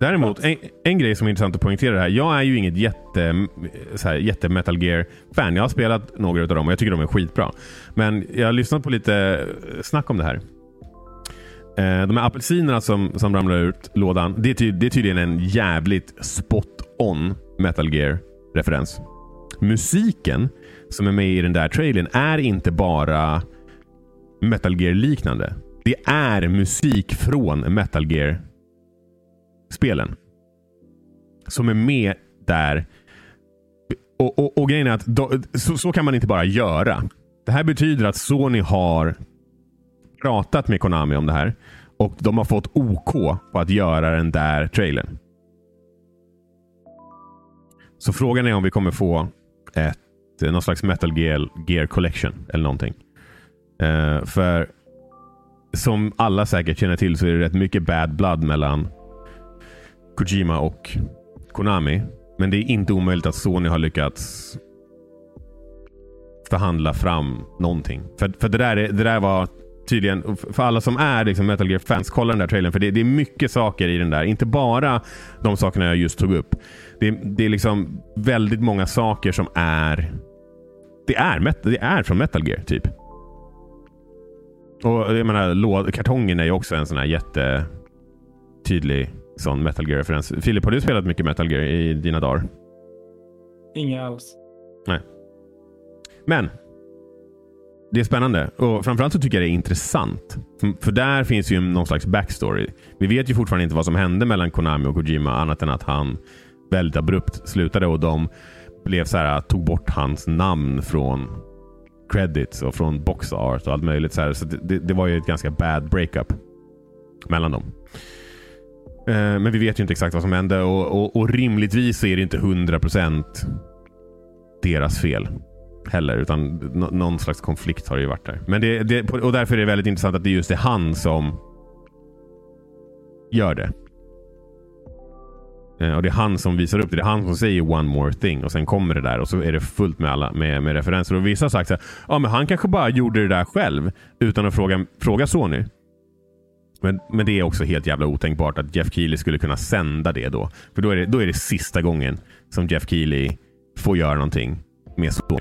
Däremot, en, en grej som är intressant att poängtera här. Jag är ju inget jätte, så här, jätte Metal Gear-fan. Jag har spelat några av dem och jag tycker de är skitbra. Men jag har lyssnat på lite snack om det här. Eh, De här apelsinerna som, som ramlar ut lådan, det är, ty, det är tydligen en jävligt spot-on Metal Gear-referens. Musiken som är med i den där trailern är inte bara Metal Gear-liknande. Det är musik från Metal Gear spelen. Som är med där. Och, och, och grejen är att då, så, så kan man inte bara göra. Det här betyder att Sony har pratat med Konami om det här. Och de har fått OK på att göra den där trailern. Så frågan är om vi kommer få ett, eh, någon slags Metal Gear, Gear Collection eller någonting. Uh, för som alla säkert känner till så är det rätt mycket bad blood mellan Kojima och Konami. Men det är inte omöjligt att Sony har lyckats förhandla fram någonting. För, för det, där, är- det där var tydligen, för alla som är liksom Metal Gear-fans, kolla den där trailern. För det, det är mycket saker i den där. Inte bara de sakerna jag just tog upp. Det, det är liksom väldigt många saker som är... Det är, det är från Metal Gear, typ. Och jag menar, kartongen är ju också en sån här jättetydlig sån Metal Gear-referens. Filip, har du spelat mycket Metal Gear i dina dagar? Inga alls. Men det är spännande och framförallt så tycker jag det är intressant. För- För där finns ju någon slags backstory. Vi vet ju fortfarande inte vad som hände mellan Konami och Kojima annat än att han väldigt abrupt slutade och de blev så här, tog bort hans namn från credits och från box art och allt möjligt. Så, här. så det, det var ju ett ganska bad breakup mellan dem. Eh, Men vi vet ju inte exakt vad som hände och, och, och rimligtvis så är det inte 100% deras fel heller. Utan någon slags konflikt har det ju varit där. Men det, det, och därför är det väldigt intressant att det just är han som gör det. Eh, och det är han som visar upp det. Det är han som säger one more thing och sen kommer det där och så är det fullt med alla med, med referenser. Och vissa har sagt att ja, men han kanske bara gjorde det där själv utan att fråga, fråga Sony. Men, men det är också helt jävla otänkbart att Jeff Keely skulle kunna sända det då. För då är det, då är det sista gången som Jeff Keely får göra någonting med Sony.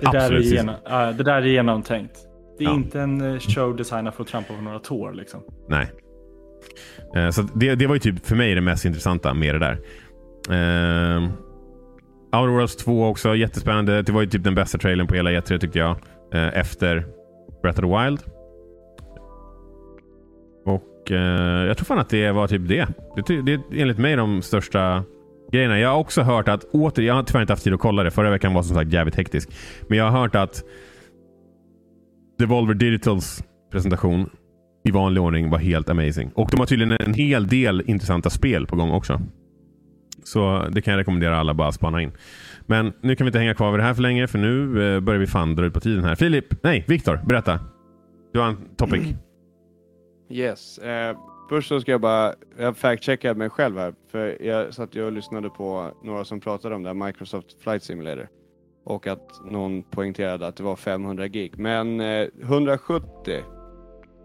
Det där, är genom, ja, det där är genomtänkt. Det är Ja. inte en eh, show designad för att trampa på några tår. Liksom. Nej. Eh, Så det, det var ju typ för mig det mest intressanta med det där. Eh, Outer Worlds 2 också, jättespännande. Det var ju typ den bästa trailern på hela E3 tyckte jag. Eh, efter Breath of the Wild. Och eh, jag tror fan att det var typ det. Det, det är enligt mig de största grejerna. Jag har också hört att, åter, jag har tyvärr inte haft tid att kolla det. Förra veckan var som sagt jävligt hektisk. Men jag har hört att Devolver Digitals presentation i vanlig ordning var helt amazing. Och de har tydligen en hel del intressanta spel på gång också. Så det kan jag rekommendera alla bara spana in. Men nu kan vi inte hänga kvar vid det här för länge för nu eh, börjar vi fan dra ut på tiden här. Filip, nej Viktor, berätta. Du har en topic. Yes. Eh, först så ska jag bara, jag fact-checkar mig själv här. För jag satt och lyssnade på några som pratade om det här Microsoft Flight Simulator. Och att någon poängterade att det var 500 gig. Men eh, 170,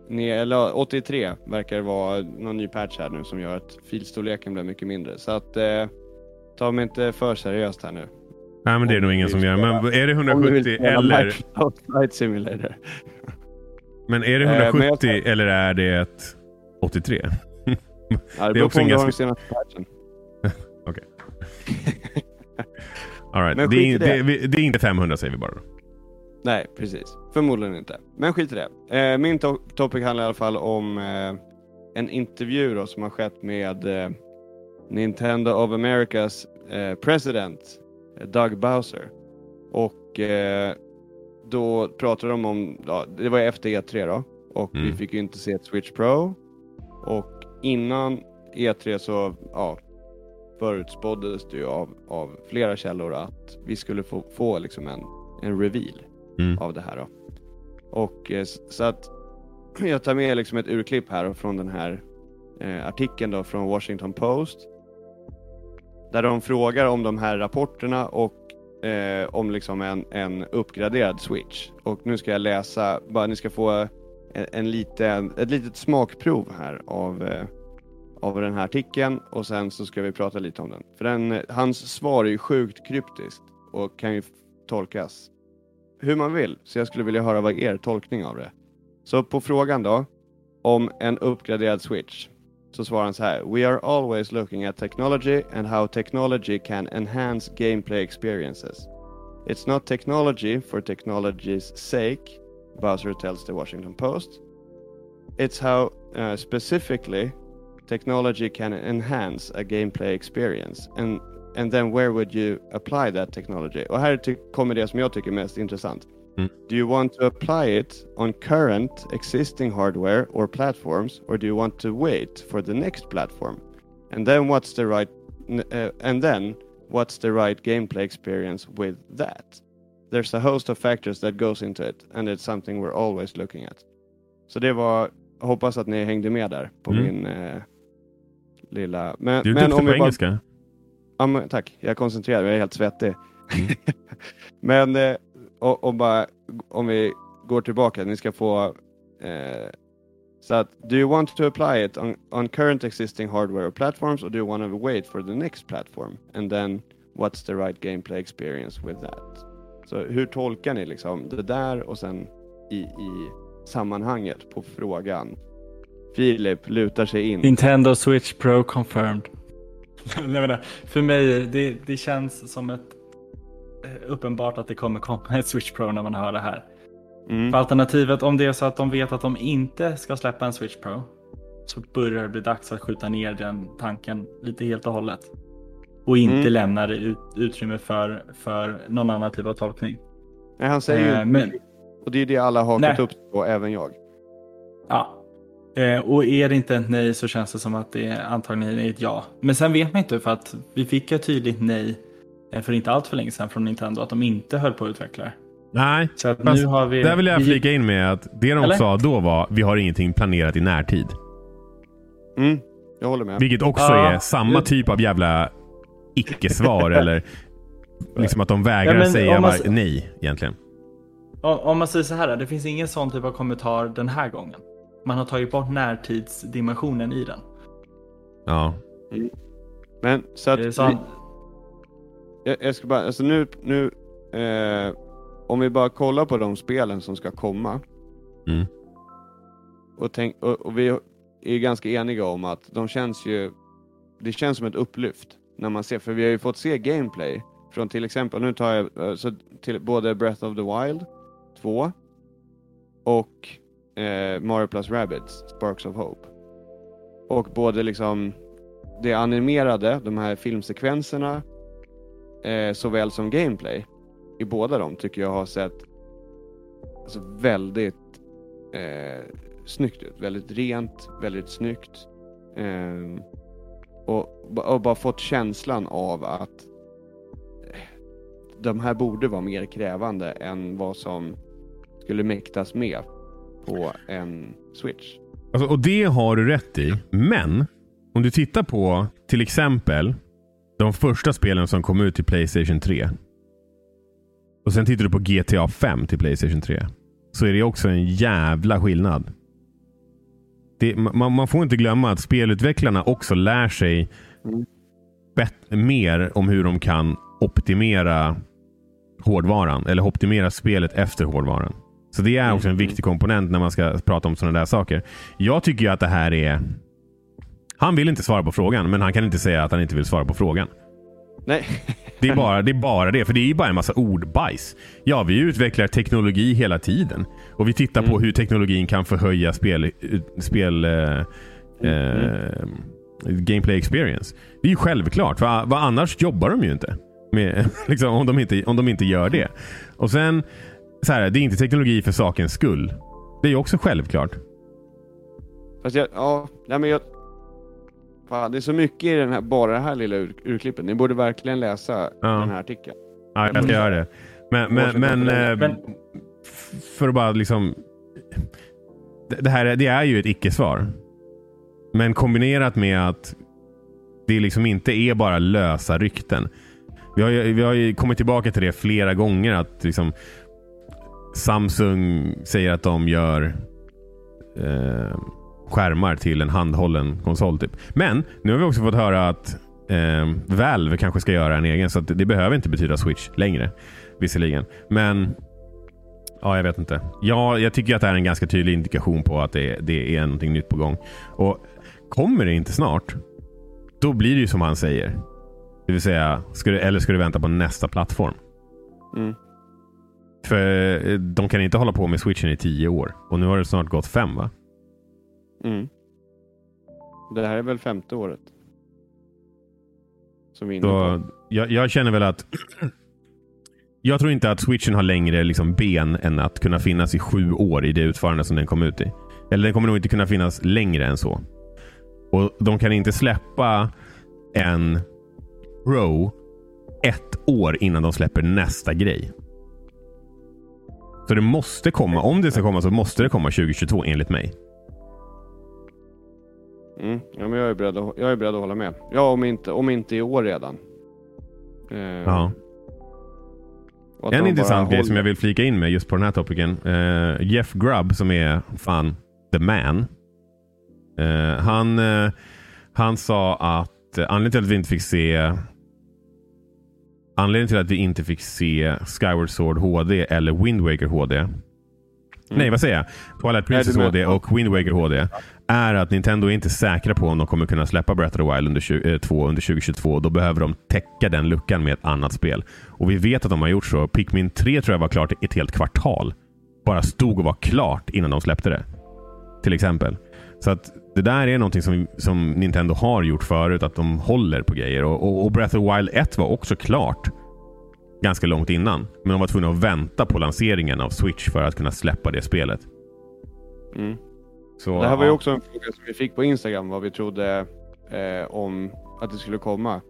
ne- eller 83 verkar vara någon ny patch här nu som gör att filstorleken blir mycket mindre. Så att eh, ta mig inte för seriöst här nu. Nej, men det är nog ingen som gör. Men är det Om du vill 170 spela eller, Microsoft Flight Simulator. Men är det Eh, men jag 170 eller är det ett 83? Ja, det Det är beror också på om du har den senaste patchen. All right. Men det, är, det. det. är- inte 500 säger vi bara. Då. Nej, precis. Förmodligen inte. Men skit i det. Eh, min to- topic handlar i alla fall om eh, en intervju då, som har skett med eh, Nintendo of Americas eh, president eh, Doug Bowser. Och eh, då pratade de om, ja, det var efter E3 då, och vi Mm. fick ju inte se ett Switch Pro. Och innan E3 så, ja, förutspåddes det ju av, av flera källor att vi skulle få, få liksom en, en reveal Mm. av det här då. Och eh, så att jag tar med liksom ett urklipp här från den här eh, artikeln då från Washington Post. Där de frågar om de här rapporterna och eh, om liksom en, en uppgraderad switch. Och nu ska jag läsa, bara ni ska få en, en liten, ett litet smakprov här av, eh, av den här artikeln och sen så ska vi prata lite om den. För den, hans svar är ju sjukt kryptiskt och kan ju tolkas hur man vill. Så jag skulle vilja höra vad er tolkning av det. Så på frågan då om en uppgraderad switch så svarar han så här. We are always looking at technology and how technology can enhance gameplay experiences. It's not technology for technology's sake, Bowser tells the Washington Post. It's how uh, specifically technology can enhance a gameplay experience. And, and then where would you apply that technology? Och här kommer det som jag tycker är mest intressant. Mm. Do you want to apply it on current existing hardware or platforms, or do you want to wait for the next platform? And then what's the right, uh, and then what's the right gameplay experience with that? There's a host of factors that goes into it, and it's something we're always looking at. Så det var, hoppas att ni hängde med där på Mm. min eh, lilla... Men, Du är men duktig om på vi bara engelska. Ja, men, tack, jag är koncentrerad, jag är helt svettig. Mm. men eh, och, och bara, om vi går tillbaka, ni ska få eh, så att, do you want to apply it on, on current existing hardware or platforms or do you want to wait for the next platform? And then what's the right gameplay experience with that? Så hur tolkar ni liksom det där och sen i, i sammanhanget på frågan? Filip lutar sig in. Nintendo Switch Pro confirmed. Nej, men, för mig, det, det känns som ett uppenbart att det kommer komma ett Switch Pro när man hör det här. Mm. För alternativet, om det är så att de vet att de inte ska släppa en Switch Pro, så börjar det bli dags att skjuta ner den tanken lite helt och hållet. Och inte Mm. lämna det ut, utrymme för, för någon annan typ av tolkning. Nej, han säger ju Eh, men-. Och det är det alla har hakat upp på, även jag. Ja. Eh, och är det inte ett nej så känns det som att det antagligen är ett ja. Men sen vet man inte för att vi fick ett tydligt nej eh, för inte allt för länge sedan från Nintendo att de inte höll på att utveckla det. Nej, Så att Fast nu har vi... där vill jag flika in med att det de Eller? sa då var vi har ingenting planerat i närtid. Mm, jag håller med. Vilket också Ja, är samma det- typ av jävla icke-svar eller liksom att de vägrar Ja, men säga man nej egentligen. Om, om man säger så här, det finns ingen sån typ av kommentar den här gången. Man har tagit bort närtidsdimensionen i den. Ja. Men så att Eh, Så jag, jag ska bara, alltså nu, nu eh, om vi bara kollar på de spelen som ska komma. Mm. Och, tänk, och, och vi är ganska eniga om att de känns ju, det känns som ett upplyft när man ser, för vi har ju fått se gameplay från till exempel, nu tar jag eh, så till både Breath of the Wild 2 och eh, Mario plus Rabbids, Sparks of Hope. Och både liksom det animerade, de här filmsekvenserna, eh, såväl som gameplay i båda dem tycker jag har sett alltså, väldigt eh, snyggt ut. Väldigt rent, väldigt snyggt. Eh, och, och, bara fått känslan av att eh, de här borde vara mer krävande än vad som skulle mäktas med på en Switch. Alltså, och det har du rätt i. Men om du tittar på till exempel de första spelen som kom ut till Playstation 3. Och sen tittar du på GTA 5 till Playstation 3. Så är det också en jävla skillnad. Det, man, man, får inte glömma att spelutvecklarna också lär sig bet, mer om hur de kan optimera hårdvaran. Eller optimera spelet efter hårdvaran. Så det är också en mm. viktig komponent när man ska prata om sådana där saker. Jag tycker att det här är... Han vill inte svara på frågan, men han kan inte säga att han inte vill svara på frågan. Nej. det, är bara, det är bara det, för det är ju bara en massa ordbajs. Ja, vi utvecklar teknologi hela tiden. Och vi tittar mm. på hur teknologin kan förhöja spel... spel eh, mm. eh, gameplay experience. Det är ju självklart, för vad annars jobbar de ju inte. Med, liksom, om, de inte om de inte gör det. Och sen så här, det är inte teknologi för sakens skull. Det är ju också självklart. Fast jag, ja, nej men jag... Fan, det är så mycket i den här, bara det här lilla ur, urklippet. Ni borde verkligen läsa ja. den här artikeln. Ja, jag ska göra det. Men, men, men, eh, men, för att bara liksom... Det, här det är ju ett icke-svar. Men kombinerat med att det liksom inte är bara lösa rykten. Vi har ju, vi har ju kommit tillbaka till det flera gånger. att liksom, Samsung säger att de gör eh, skärmar till en handhållen konsol. Typ. Men nu har vi också fått höra att eh, Valve kanske ska göra en egen. Så det behöver inte betyda Switch längre. Visserligen. Men ja, jag vet inte. Ja, jag tycker att det är en ganska tydlig indikation på att det, det är någonting nytt på gång. Och Kommer det inte snart, då blir det ju som han säger. Det vill säga, ska du, eller ska du vänta på nästa plattform? Mm. För eh, de kan inte hålla på med switchen i tio år. Och nu har det snart gått fem va? Mm. Det här är väl femte året. Som vi Så, jag, jag, känner väl att jag tror inte att switchen har längre liksom ben än att kunna finnas i sju år i det utförande som den kom ut i. Eller den kommer nog inte kunna finnas längre än så. Och De kan inte släppa en Pro ett år innan de släpper nästa grej. Så det måste komma. Om det ska komma så måste det komma 2022 enligt mig. Mm, ja, men jag, är beredd att, jag är beredd att hålla med. Ja, om inte, om inte i år redan. Eh, ja. En intressant grej håller... som jag vill flika in med just på den här topicen. Eh, Jeff Grubb som är fan the man. Eh, han, eh, han sa att eh, anledningen till att vi inte fick se Anledningen till att vi inte fick se Skyward Sword HD eller Wind Waker HD. Mm. Nej, vad säger jag? Twilight Princess HD och Wind Waker HD. Är att Nintendo är inte säkra på om de kommer kunna släppa Breath of the Wild under, 2 eh, under 2022. Då behöver de täcka den luckan med ett annat spel. Och vi vet att de har gjort så. Pikmin 3 tror jag var klart ett helt kvartal. Bara stod och var klart innan de släppte det. Till exempel. Så att det där är någonting som, som Nintendo har gjort förut, att de håller på grejer. Och, och, och, Breath of the Wild 1 var också klart ganska långt innan. Men de var tvungna att vänta på lanseringen av Switch för att kunna släppa det spelet. Mm. Så, det här var ju också en fråga som vi fick på Instagram, vad vi trodde eh, om att det skulle komma.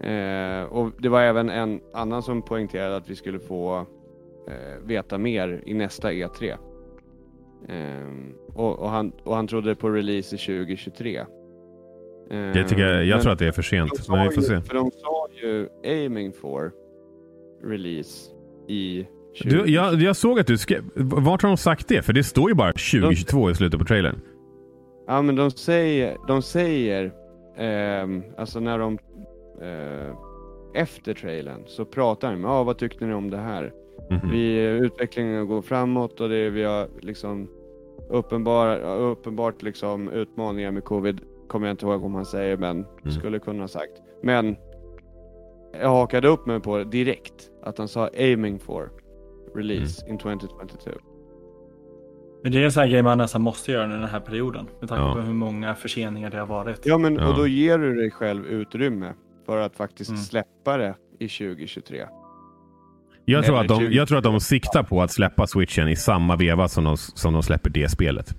Eh, och Det var även en annan som poängterade att vi skulle få eh, veta mer i nästa E3. Um, och, och, han, och han trodde på release i 2023. Um, jag, tycker, jag ehm, tror att det är för sent, men vi får se. För de sa ju aiming for release i 2023. Du, jag, jag såg att du skrev... Vart har de sagt det? För det står ju bara 2022 de, i slutet på trailern. Ja, men de säger... De säger um, alltså när de... Uh, efter trailern så pratar de om ah, vad tyckte ni om det här? Mm -hmm. vi, utvecklingen går framåt och det, vi har liksom uppenbar, uppenbart liksom utmaningar med covid. Kommer jag inte ihåg om han säger men mm. skulle kunna ha sagt. Men jag hakade upp mig på det direkt, att han sa aiming for release in 2022. Men det är en sån här grej man nästan måste göra under den här perioden. Med tanke Ja. på hur många förseningar det har varit. Ja, men Ja. och då ger du dig själv utrymme för att faktiskt Mm. släppa det i 2023. Jag tror, att de, 20. jag tror att de siktar på att släppa switchen i samma veva som de, som de släpper det spelet.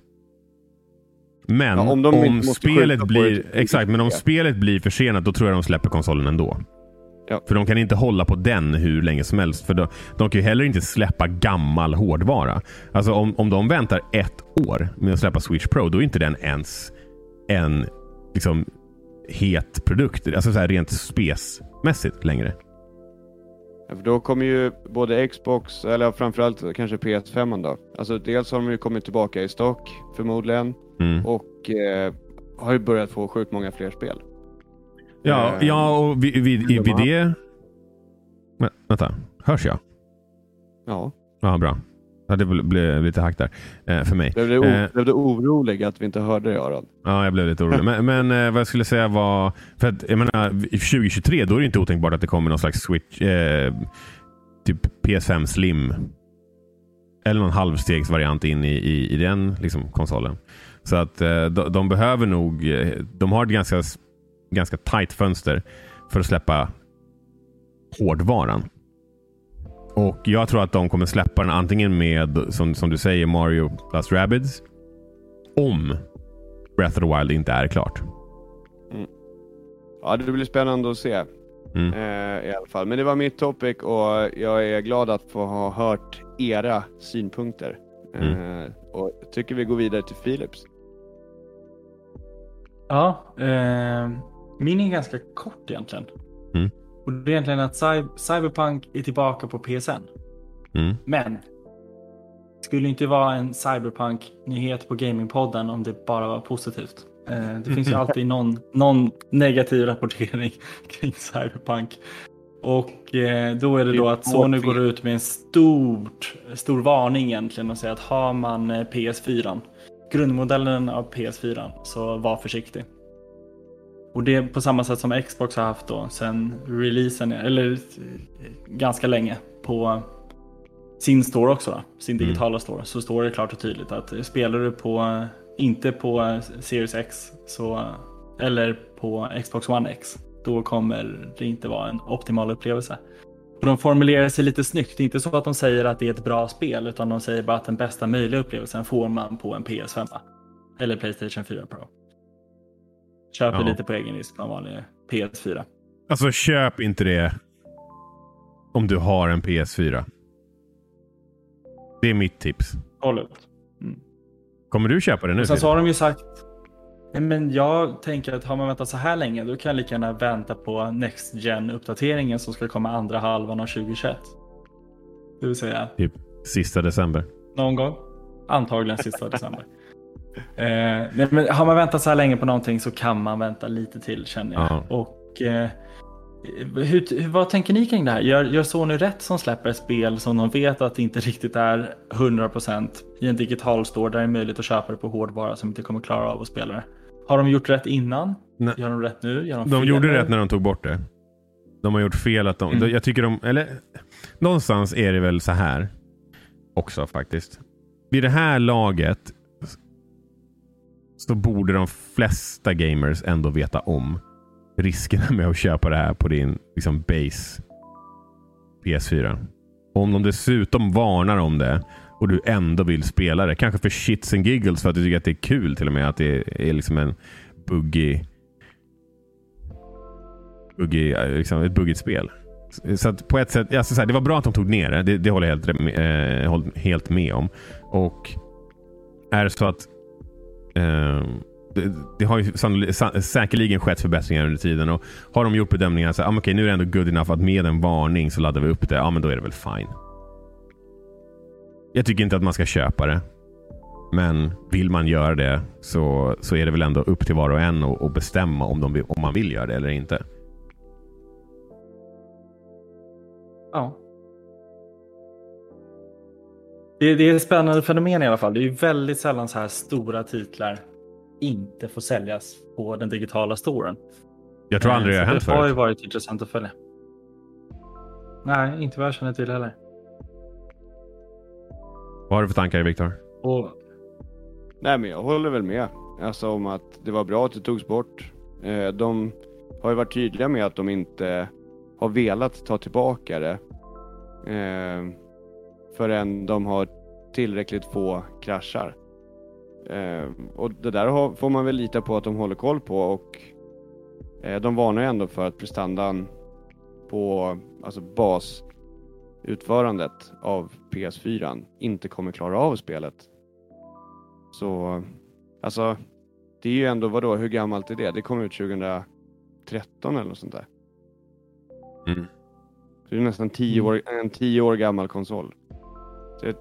Men Ja, om om, spelet blir exakt, men om 2023. spelet blir försenat då tror jag de släpper konsolen ändå. Ja. För de kan inte hålla på den hur länge som helst. För de, de kan ju heller inte släppa gammal hårdvara. Alltså om, om de väntar ett år med att släppa Switch Pro, då är inte den ens en liksom, het produkt. Alltså så här rent spesmässigt längre. Ja, för då kommer ju både Xbox, eller framförallt kanske PS5 då. Alltså dels har de ju kommit tillbaka i stock förmodligen Mm. och eh, har ju börjat få sjukt många fler spel. Ja, Eh, ja och vid, vid, vid, vid det... Vä- vänta, hörs jag? Ja, Ja, bra. Ja, det blev- lite hack där eh, för mig. blev du, Eh, blev du orolig att vi inte hörde det Aron? Ja, jag blev lite orolig. Men, men eh, vad jag skulle säga var... För att, jag menar, i 2023 då är det inte otänkbart att det kommer någon slags Switch... Typ PS5 Slim. Eller någon halvstegsvariant in i, i, i den liksom, konsolen. Så att de, de behöver nog... De har ett ganska, ganska tight fönster för att släppa hårdvaran. Och jag tror att de kommer släppa den antingen med, som, som du säger, Mario plus Rabbids. Om Breath of the Wild inte är klart. Ja, det blir spännande att se Mm. eh, i alla fall. Men det var mitt topic och jag är glad att få ha hört era synpunkter. Mm. Eh, och tycker vi går vidare till Philips. Ja, eh, min är ganska kort egentligen. Mm. Och det är egentligen att Cy- Cyberpunk är tillbaka på PSN. Mm. Men skulle inte vara en Cyberpunk-nyhet på Gamingpodden om det bara var positivt. Eh, det finns ju alltid någon, någon negativ rapportering kring Cyberpunk. Och eh, då är det då att Sony går ut med en stort, stor varning egentligen och säger att har man eh, PS4, grundmodellen av PS4, så var försiktig. Och det är på samma sätt som Xbox har haft då sen releasen, eller eh, ganska länge på sin store också, då, sin Mm. digitala store, så står det klart och tydligt att eh, spelar du på, inte på eh, Series X så, eller på Xbox One X, då kommer det inte vara en optimal upplevelse. Och de formulerar sig lite snyggt, det är inte så att de säger att det är ett bra spel, utan de säger bara att den bästa möjliga upplevelsen får man på en PS5 eller Playstation 4 Pro. Köper Ja. lite på egen risk på en vanlig PS4. Alltså köp inte det om du har en PS4. Det är mitt tips. Hållet. Kommer du köpa det nu? Och sen så har de ju sagt Nej, men jag tänker att har man väntat så här länge då kan jag lika gärna vänta på Next gen uppdateringen som ska komma andra halvan av 2021. Det vill säga Typ sista december. någon gång. Antagligen sista december. Eh, men har man väntat så här länge på någonting så kan man vänta lite till känner jag. Ja. Och, eh, hur, vad tänker ni kring det här? Gör, gör Sony rätt som släpper ett spel som de vet att det inte riktigt är 100% i en digital store där det är möjligt att köpa det på hårdvara som inte kommer klara av att spela det? Har de gjort rätt innan? Nej. Gör de rätt nu? Gör de, De gjorde nu? rätt när de tog bort det. De har gjort fel att de... Mm. Jag tycker de... Eller någonstans är det väl så här också faktiskt. Vid det här laget så borde de flesta gamers ändå veta om riskerna med att köpa det här på din liksom, base PS4. Och om de dessutom varnar om det och du ändå vill spela det, kanske för shits and giggles för att du tycker att det är kul till och med att det är liksom en buggig buggig, eh, liksom ett buggigt spel. Så att på ett sätt, alltså så här, det var bra att de tog ner det. Det, det håller jag helt, eh, helt med om. Och är det så att eh, det, det har ju sa, säkerligen skett förbättringar under tiden och har de gjort bedömningar så ah, men nu är det ändå good enough att med en varning så laddar vi upp det. Ja, men då är det väl fine. Jag tycker inte att man ska köpa det. Men vill man göra det så, så är det väl ändå upp till var och en att bestämma om, de om man vill göra det eller inte. Ja. Det, det är ett spännande fenomen i alla fall. Det är ju väldigt sällan så här stora titlar inte får säljas på den digitala storen. Jag tror aldrig det har hänt Det har ju förut. varit intressant att följa. Nej, inte vad jag känner till heller. Vad har du för tankar Viktor? Och Nej men jag håller väl med. Alltså om att det var bra att det togs bort. Eh, de har ju varit tydliga med att de inte har velat ta tillbaka det. Förrän de har tillräckligt få kraschar. Eh, och det där har, får man väl lita på att de håller koll på och eh, de varnar ju ändå för att prestandan på alltså basutförandet av PS4 inte kommer klara av spelet. Så alltså det är ju ändå, vadå, hur gammalt är det? Det kom ut 2013 eller något sånt där. Mm. Så det är nästan 10 år, en 10 år gammal konsol. Så jag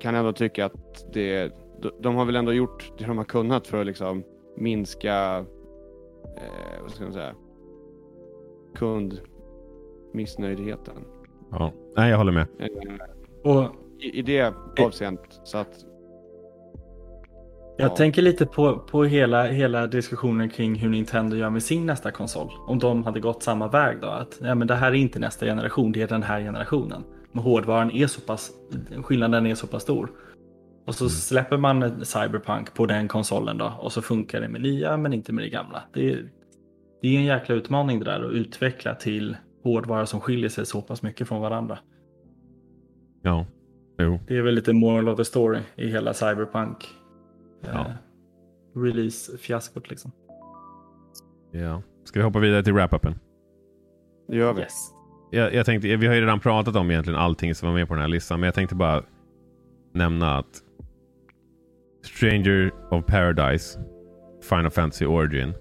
kan ändå tycka att det, de- de har väl ändå gjort det de har kunnat för att liksom minska, eh, vad ska man säga, kundmissnöjdheten. Ja. Nej, jag håller med. Eh, Och i, I det avseendet så att jag Ja. tänker lite på, på hela, hela diskussionen kring hur Nintendo gör med sin nästa konsol. Om de hade gått samma väg då. Att ja, men det här är inte nästa generation, det är den här generationen. Hårdvaran är så pass, skillnaden är så pass stor. Och så släpper man Cyberpunk på den konsolen då och så funkar det med nya men inte med det gamla. Det är, det är en jäkla utmaning det där att utveckla till hårdvara som skiljer sig så pass mycket från varandra. Ja. Jo. Det är väl lite moral of the story i hela Cyberpunk Ja. eh, release-fiaskot liksom. Ja. Ska vi hoppa vidare till wrap-upen? det gör vi. Yes. Jag, jag tänkte, vi har ju redan pratat om egentligen allting som var med på den här listan, men jag tänkte bara nämna att Stranger of Paradise Final Fantasy Origin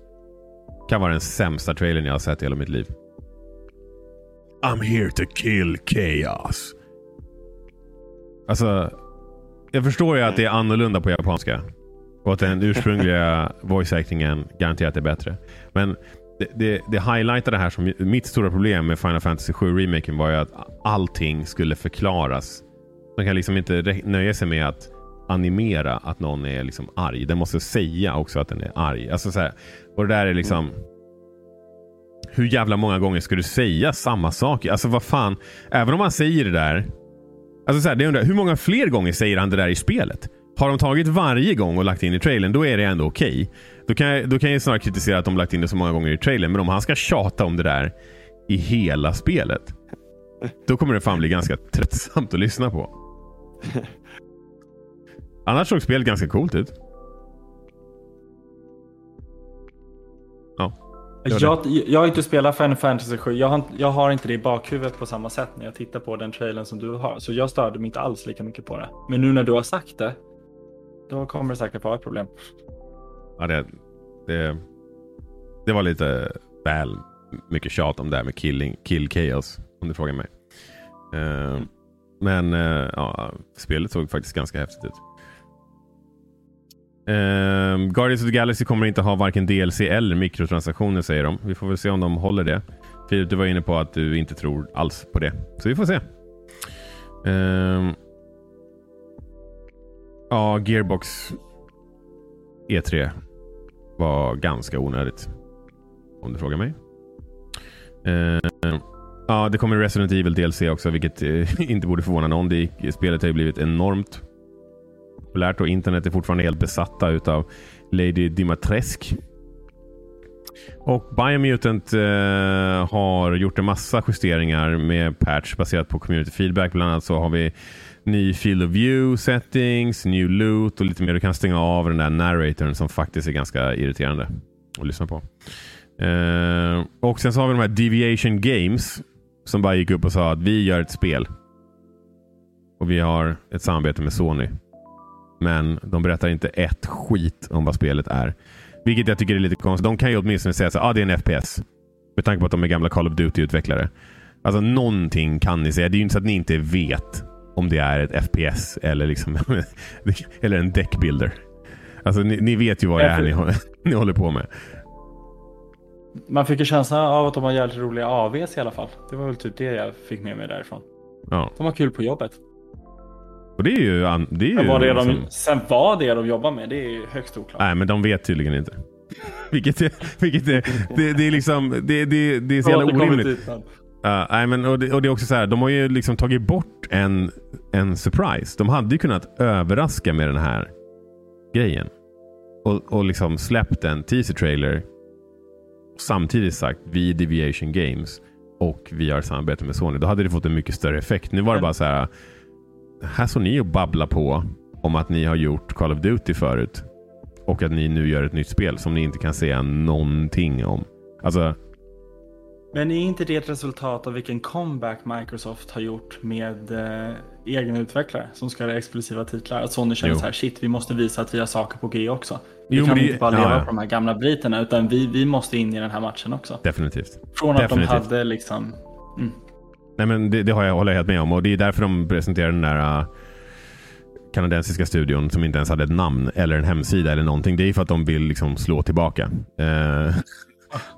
kan vara den sämsta trailern jag har sett i hela mitt liv. I'm here to kill chaos. Alltså, jag förstår ju att det är annorlunda på japanska. Och att den ursprungliga voice actingen garanterat är bättre. Men det, det, det highlightar det här som mitt stora problem med Final Fantasy 7 remaken var ju att allting skulle förklaras. Man kan liksom inte nöja sig med att animera att någon är liksom arg. Den måste säga också att den är arg. Alltså så här, och det där är liksom... Hur jävla många gånger ska du säga samma sak? Alltså vad fan. Även om man säger det där. Alltså så här, det undrar, hur många fler gånger säger han det där i spelet? Har de tagit varje gång och lagt in i trailern, då är det ändå okej. Då, kan jag, då kan jag snarare kritisera att de lagt in det så många gånger i trailern. Men om han ska tjata om det där i hela spelet. Då kommer det fan bli ganska tröttsamt att lyssna på. Annars såg spelet ganska coolt ut. Ja. Jag, jag har inte spelat Final Fantasy 7. Jag har, inte- jag har inte det i bakhuvudet på samma sätt när jag tittar på den trailern som du har. Så jag störde mig inte alls lika mycket på det. Men nu när du har sagt det, då kommer det säkert vara ett problem. Ja, det, det, det var lite väl mycket tjat om det här med killing, kill chaos. Om du frågar mig. Eh, men uh, ja, spelet såg faktiskt ganska häftigt ut. Uh, Guardians of the Galaxy kommer inte ha varken DLC eller mikrotransaktioner säger de. Vi får väl se om de håller det. Filip, du var inne på att du inte tror alls på det. Så vi får se. Uh, ja, Gearbox E3 var ganska onödigt. Om du frågar mig. Uh, ja, det kommer Resident Evil DLC också, vilket uh, inte borde förvåna någon. Det, spelet har ju blivit enormt populärt och internet är fortfarande helt besatta utav Lady Dimitrescu. Och Biomutant uh, har gjort en massa justeringar med patch baserat på community feedback. Bland annat så har vi ny field of view settings, new loot och lite mer. Du kan stänga av den där narratorn som faktiskt är ganska irriterande att lyssna på. Eh, och sen så har vi de här Deviation Games som bara gick upp och sa att vi gör ett spel. Och vi har ett samarbete med Sony. Men de berättar inte ett skit om vad spelet är. Vilket jag tycker är lite konstigt. De kan ju åtminstone säga att ah, det är en FPS. Med tanke på att de är gamla Call of Duty-utvecklare. Alltså någonting kan ni säga. Det är ju inte så att ni inte vet om det är ett FPS eller, liksom, eller en deckbuilder. Alltså ni, ni vet ju vad det är ni, håller- ni håller på med. Man fick ju känslan av att de har jävligt roliga AVs i alla fall. Det var väl typ det jag fick med mig därifrån. Ja. De har kul på jobbet. Och det är ju... Det är ju Men vad det de, liksom- sen vad det är de jobbar med, det är ju högst oklart. Nej, men de vet tydligen inte. vilket är, vilket är, det, det är liksom, det, det, det är så jävla orimligt. Uh, nej, men, och, det, och det är också så här, de har ju liksom tagit bort en, en surprise. De hade ju kunnat överraska med den här grejen. Och, och liksom släppt en teaser trailer. Samtidigt sagt, vi är Deviation Games och vi har samarbete med Sony. Då hade det fått en mycket större effekt. Nu var det bara så här. Här står ni och babblar på om att ni har gjort Call of Duty förut. Och att ni nu gör ett nytt spel som ni inte kan säga någonting om. Alltså, men är inte det ett resultat av vilken comeback Microsoft har gjort med eh, egna utvecklare som ska göra exklusiva titlar? Att Sony känner jo. så här, shit, vi måste visa att vi har saker på G också. Vi jo, kan det, inte bara leva ja, ja. på de här gamla britterna, utan vi, vi måste in i den här matchen också. Definitivt. Från Definitivt. att de hade liksom... Mm. Nej, men det, det har jag, håller jag helt med om och det är därför de presenterar den där uh, kanadensiska studion som inte ens hade ett namn eller en hemsida eller någonting. Det är för att de vill liksom slå tillbaka. Uh,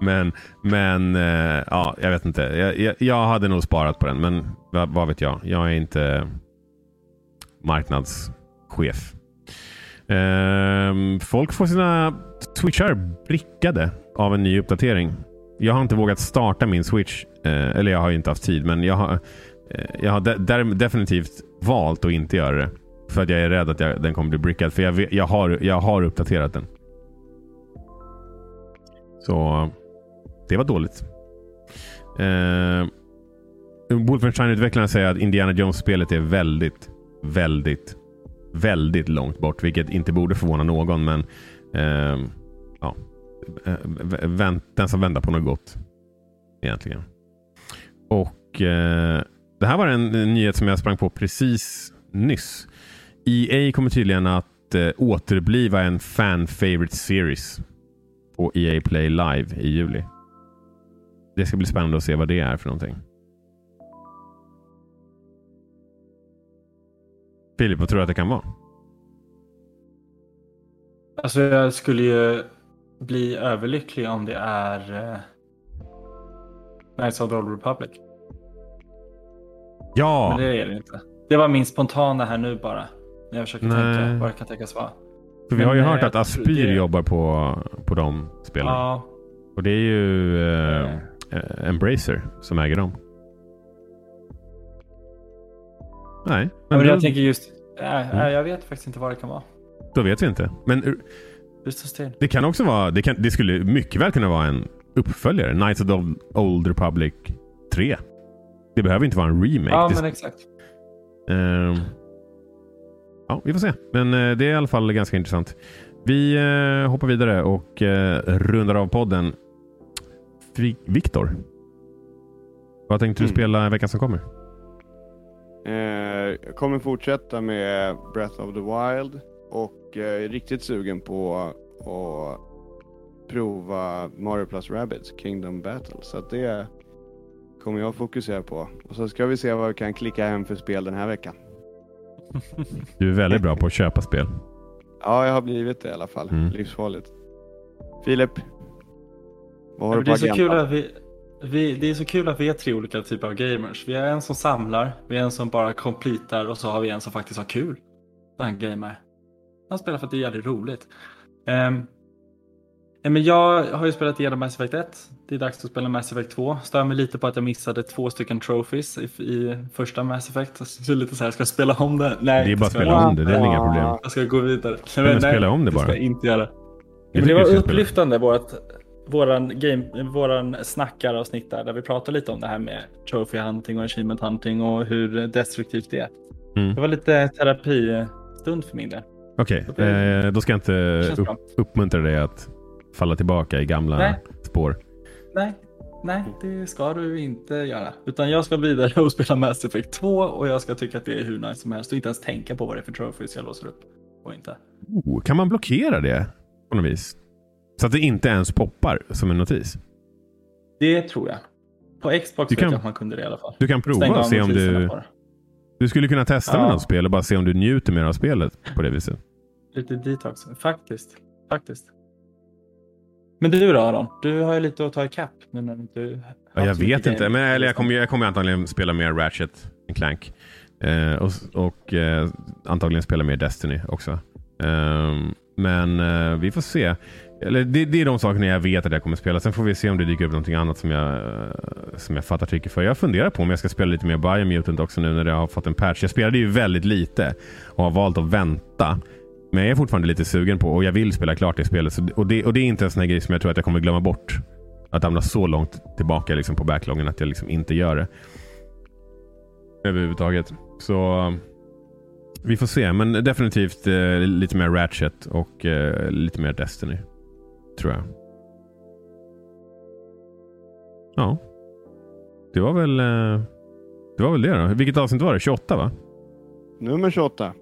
men, men eh, ja, jag vet inte. Jag, jag, jag, hade nog sparat på den, men vad, vad vet jag? Jag är inte marknadschef. Uh, folk får sina switchar brickade av en ny uppdatering. Jag har inte vågat starta min switch. Uh, eller jag har inte haft tid, men jag har, eh, jag har de definitivt valt att inte göra det. För att jag är rädd att jag, den kommer bli brickad. För jag, jag, har, jag har uppdaterat den. Så det var dåligt. Eh, Wolfenstein-utvecklarna säger att Indiana Jones-spelet är väldigt, väldigt, väldigt långt bort. Vilket inte borde förvåna någon. Men eh, ja, eh, vänt, den som väntar på något gott. Egentligen. Och eh, det här var en nyhet som jag sprang på precis nyss. EA kommer tydligen att eh, återbliva en fan favorite series på EA Play Live i juli. Det ska bli spännande att se vad det är för någonting. Filip, vad tror du att det kan vara? Alltså jag skulle ju bli överlycklig om det är uh, Knights of the Old Republic. Ja! Men det är det inte. Det var min spontana här nu bara. När jag försöker Nej. tänka vad det kan tänkas vara. För vi har ju hört att Aspyr det... jobbar på, på de spelen. Ja. Och det är ju uh, uh, Embracer som äger dem. Nej. Men, men jag tänker just, äh, mm. jag vet faktiskt inte vad det kan vara. Då vet vi inte. Men det kan också vara, det, kan, det skulle mycket väl kunna vara en uppföljare. Knights of the Old Republic 3. Det behöver inte vara en remake. Ja, men exakt. Uh, ja, vi får se. Men uh, det är i alla fall ganska intressant. Vi uh, hoppar vidare och uh, rundar av podden. Viktor. Vad tänkte du mm. spela veckan som kommer? jag kommer fortsätta med Breath of the Wild och jag är riktigt sugen på att prova Mario Plus Rabbids Kingdom Battle. Så att det kommer jag fokusera på. Och så ska vi se vad vi kan klicka hem för spel den här veckan. Du är väldigt bra på att köpa spel. Ja, jag har blivit det i alla fall. Mm. Livsfarligt. Filip? Vad har ja, du på det är så kul att vi, vi, Det är så kul att vi är tre olika typer av gamers. Vi har en som samlar, vi har en som bara completar och så har vi en som faktiskt har kul. Den gamer. Han spelar för att det är jävligt roligt. Um, men jag har ju spelat igenom Mass Effect 1. Det är dags att spela Mass Effect 2. Stör mig lite på att jag missade två stycken trophies i, i första Mass Effect. Så lite så här, ska jag spela om det? Nej, det är bara att spela om det, det är inga problem. Jag ska gå vidare. Nej, men, spela om det bara. Det ska jag inte göra. Men det var upplyftande vårt, våran, game, våran snackaravsnitt där, där vi pratade lite om det här med trophy hunting och achievement hunting och hur destruktivt det är. Mm. Det var lite terapistund för min del. Okej, okay. eh, då ska jag inte upp, uppmuntra dig att falla tillbaka i gamla nej. spår. Nej, nej, det ska du inte göra. Utan jag ska vidare och spela Mass Effect 2 och jag ska tycka att det är hur nice som helst och inte ens tänka på vad det är för trophies jag låser upp. Och inte. Oh, kan man blockera det på något vis? Så att det inte ens poppar som en notis? Det tror jag. På Xbox du kan, vet jag att man kunde det i alla fall. Du kan prova och se om du... Du skulle kunna testa ja. med något spel och bara se om du njuter mer av spelet på det viset. Lite detox. Faktiskt. Faktiskt. Men du då Aron? Du har ju lite att ta ikapp du... Ja, jag vet inte. Men, eller jag, kommer, jag kommer antagligen spela mer Ratchet Clank. Eh, och och eh, antagligen spela mer Destiny också. Eh, men eh, vi får se. eller det, det är de sakerna jag vet att jag kommer spela. Sen får vi se om det dyker upp någonting annat som jag, som jag fattar tycker för. Jag funderar på om jag ska spela lite mer Biomutant också nu när jag har fått en patch. Jag spelade ju väldigt lite och har valt att vänta. Men jag är fortfarande lite sugen på och jag vill spela klart det spelet. Så, och, det, och det är inte en sån här grej som jag tror att jag kommer glömma bort. Att hamna så långt tillbaka liksom, på backloggen att jag liksom inte gör det. Överhuvudtaget. Så vi får se. Men definitivt eh, lite mer Ratchet och eh, lite mer Destiny. Tror jag. Ja. Det var väl eh, det var väl det då. Vilket avsnitt var det? 28 va? Nummer 28.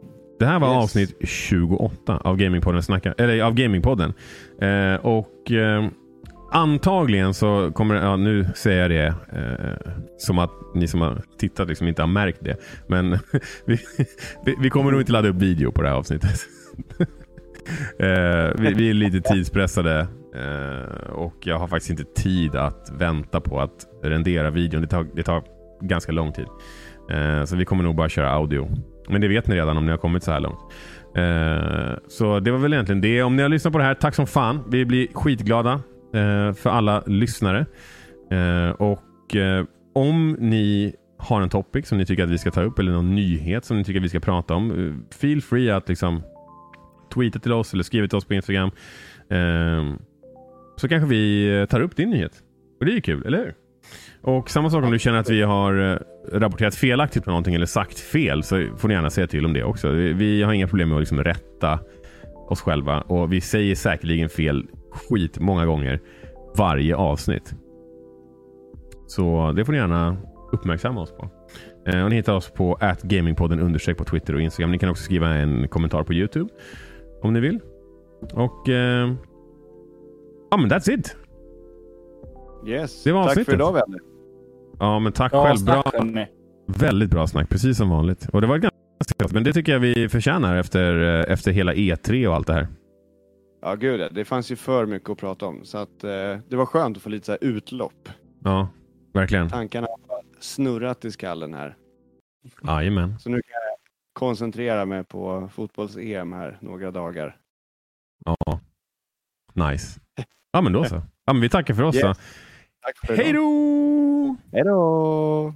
Det här var Yes. avsnitt 28 av Gamingpodden. Snacka, eller av Gamingpodden. Eh, och eh, antagligen så kommer ja, nu säger jag det eh, som att ni som har tittat liksom inte har märkt det. Men vi, vi, kommer nog inte ladda upp video på det här avsnittet. eh, vi, vi är lite tidspressade eh, och jag har faktiskt inte tid att vänta på att rendera videon. Det tar, det tar ganska lång tid. Eh, så vi kommer nog bara köra audio. Men det vet ni redan om ni har kommit så här långt. Eh, så det var väl egentligen det. Om ni har lyssnat på det här, tack som fan. Vi blir skitglada eh, för alla lyssnare. Eh, och eh, om ni har en topic som ni tycker att vi ska ta upp eller någon nyhet som ni tycker att vi ska prata om. Eh, feel free att liksom tweeta till oss eller skriva till oss på Instagram. Eh, så kanske vi tar upp din nyhet. Och det är ju kul, eller hur? Och samma sak om du känner att vi har eh, rapporterat felaktigt på någonting eller sagt fel så får ni gärna säga till om det också. Vi, har inga problem med att liksom rätta oss själva och vi säger säkerligen fel skit många gånger varje avsnitt. Så det får ni gärna uppmärksamma oss på. Eh, och ni hittar oss på gamingpodden understreck på Twitter och Instagram. Ni kan också skriva en kommentar på Youtube om ni vill. Och eh, ja, men that's it. Yes. Det var Tack avsnittet. för idag vänner. Ja, men tack Bra själv. Bra, snack hörni. väldigt bra snack, precis som vanligt. Och det var ganska men det tycker jag vi förtjänar efter, eh, efter hela E3 och allt det här. Ja gud det fanns ju för mycket att prata om. Så att, eh, det var skönt att få lite så här utlopp. Ja, verkligen. Tankarna har snurrat i skallen här. Jajamän. Så nu kan jag koncentrera mig på fotbolls-EM här några dagar. Ja. Nice. Ja, men då så. Ja, men vi tackar för oss Yes. Tack för Hej då! Hej då!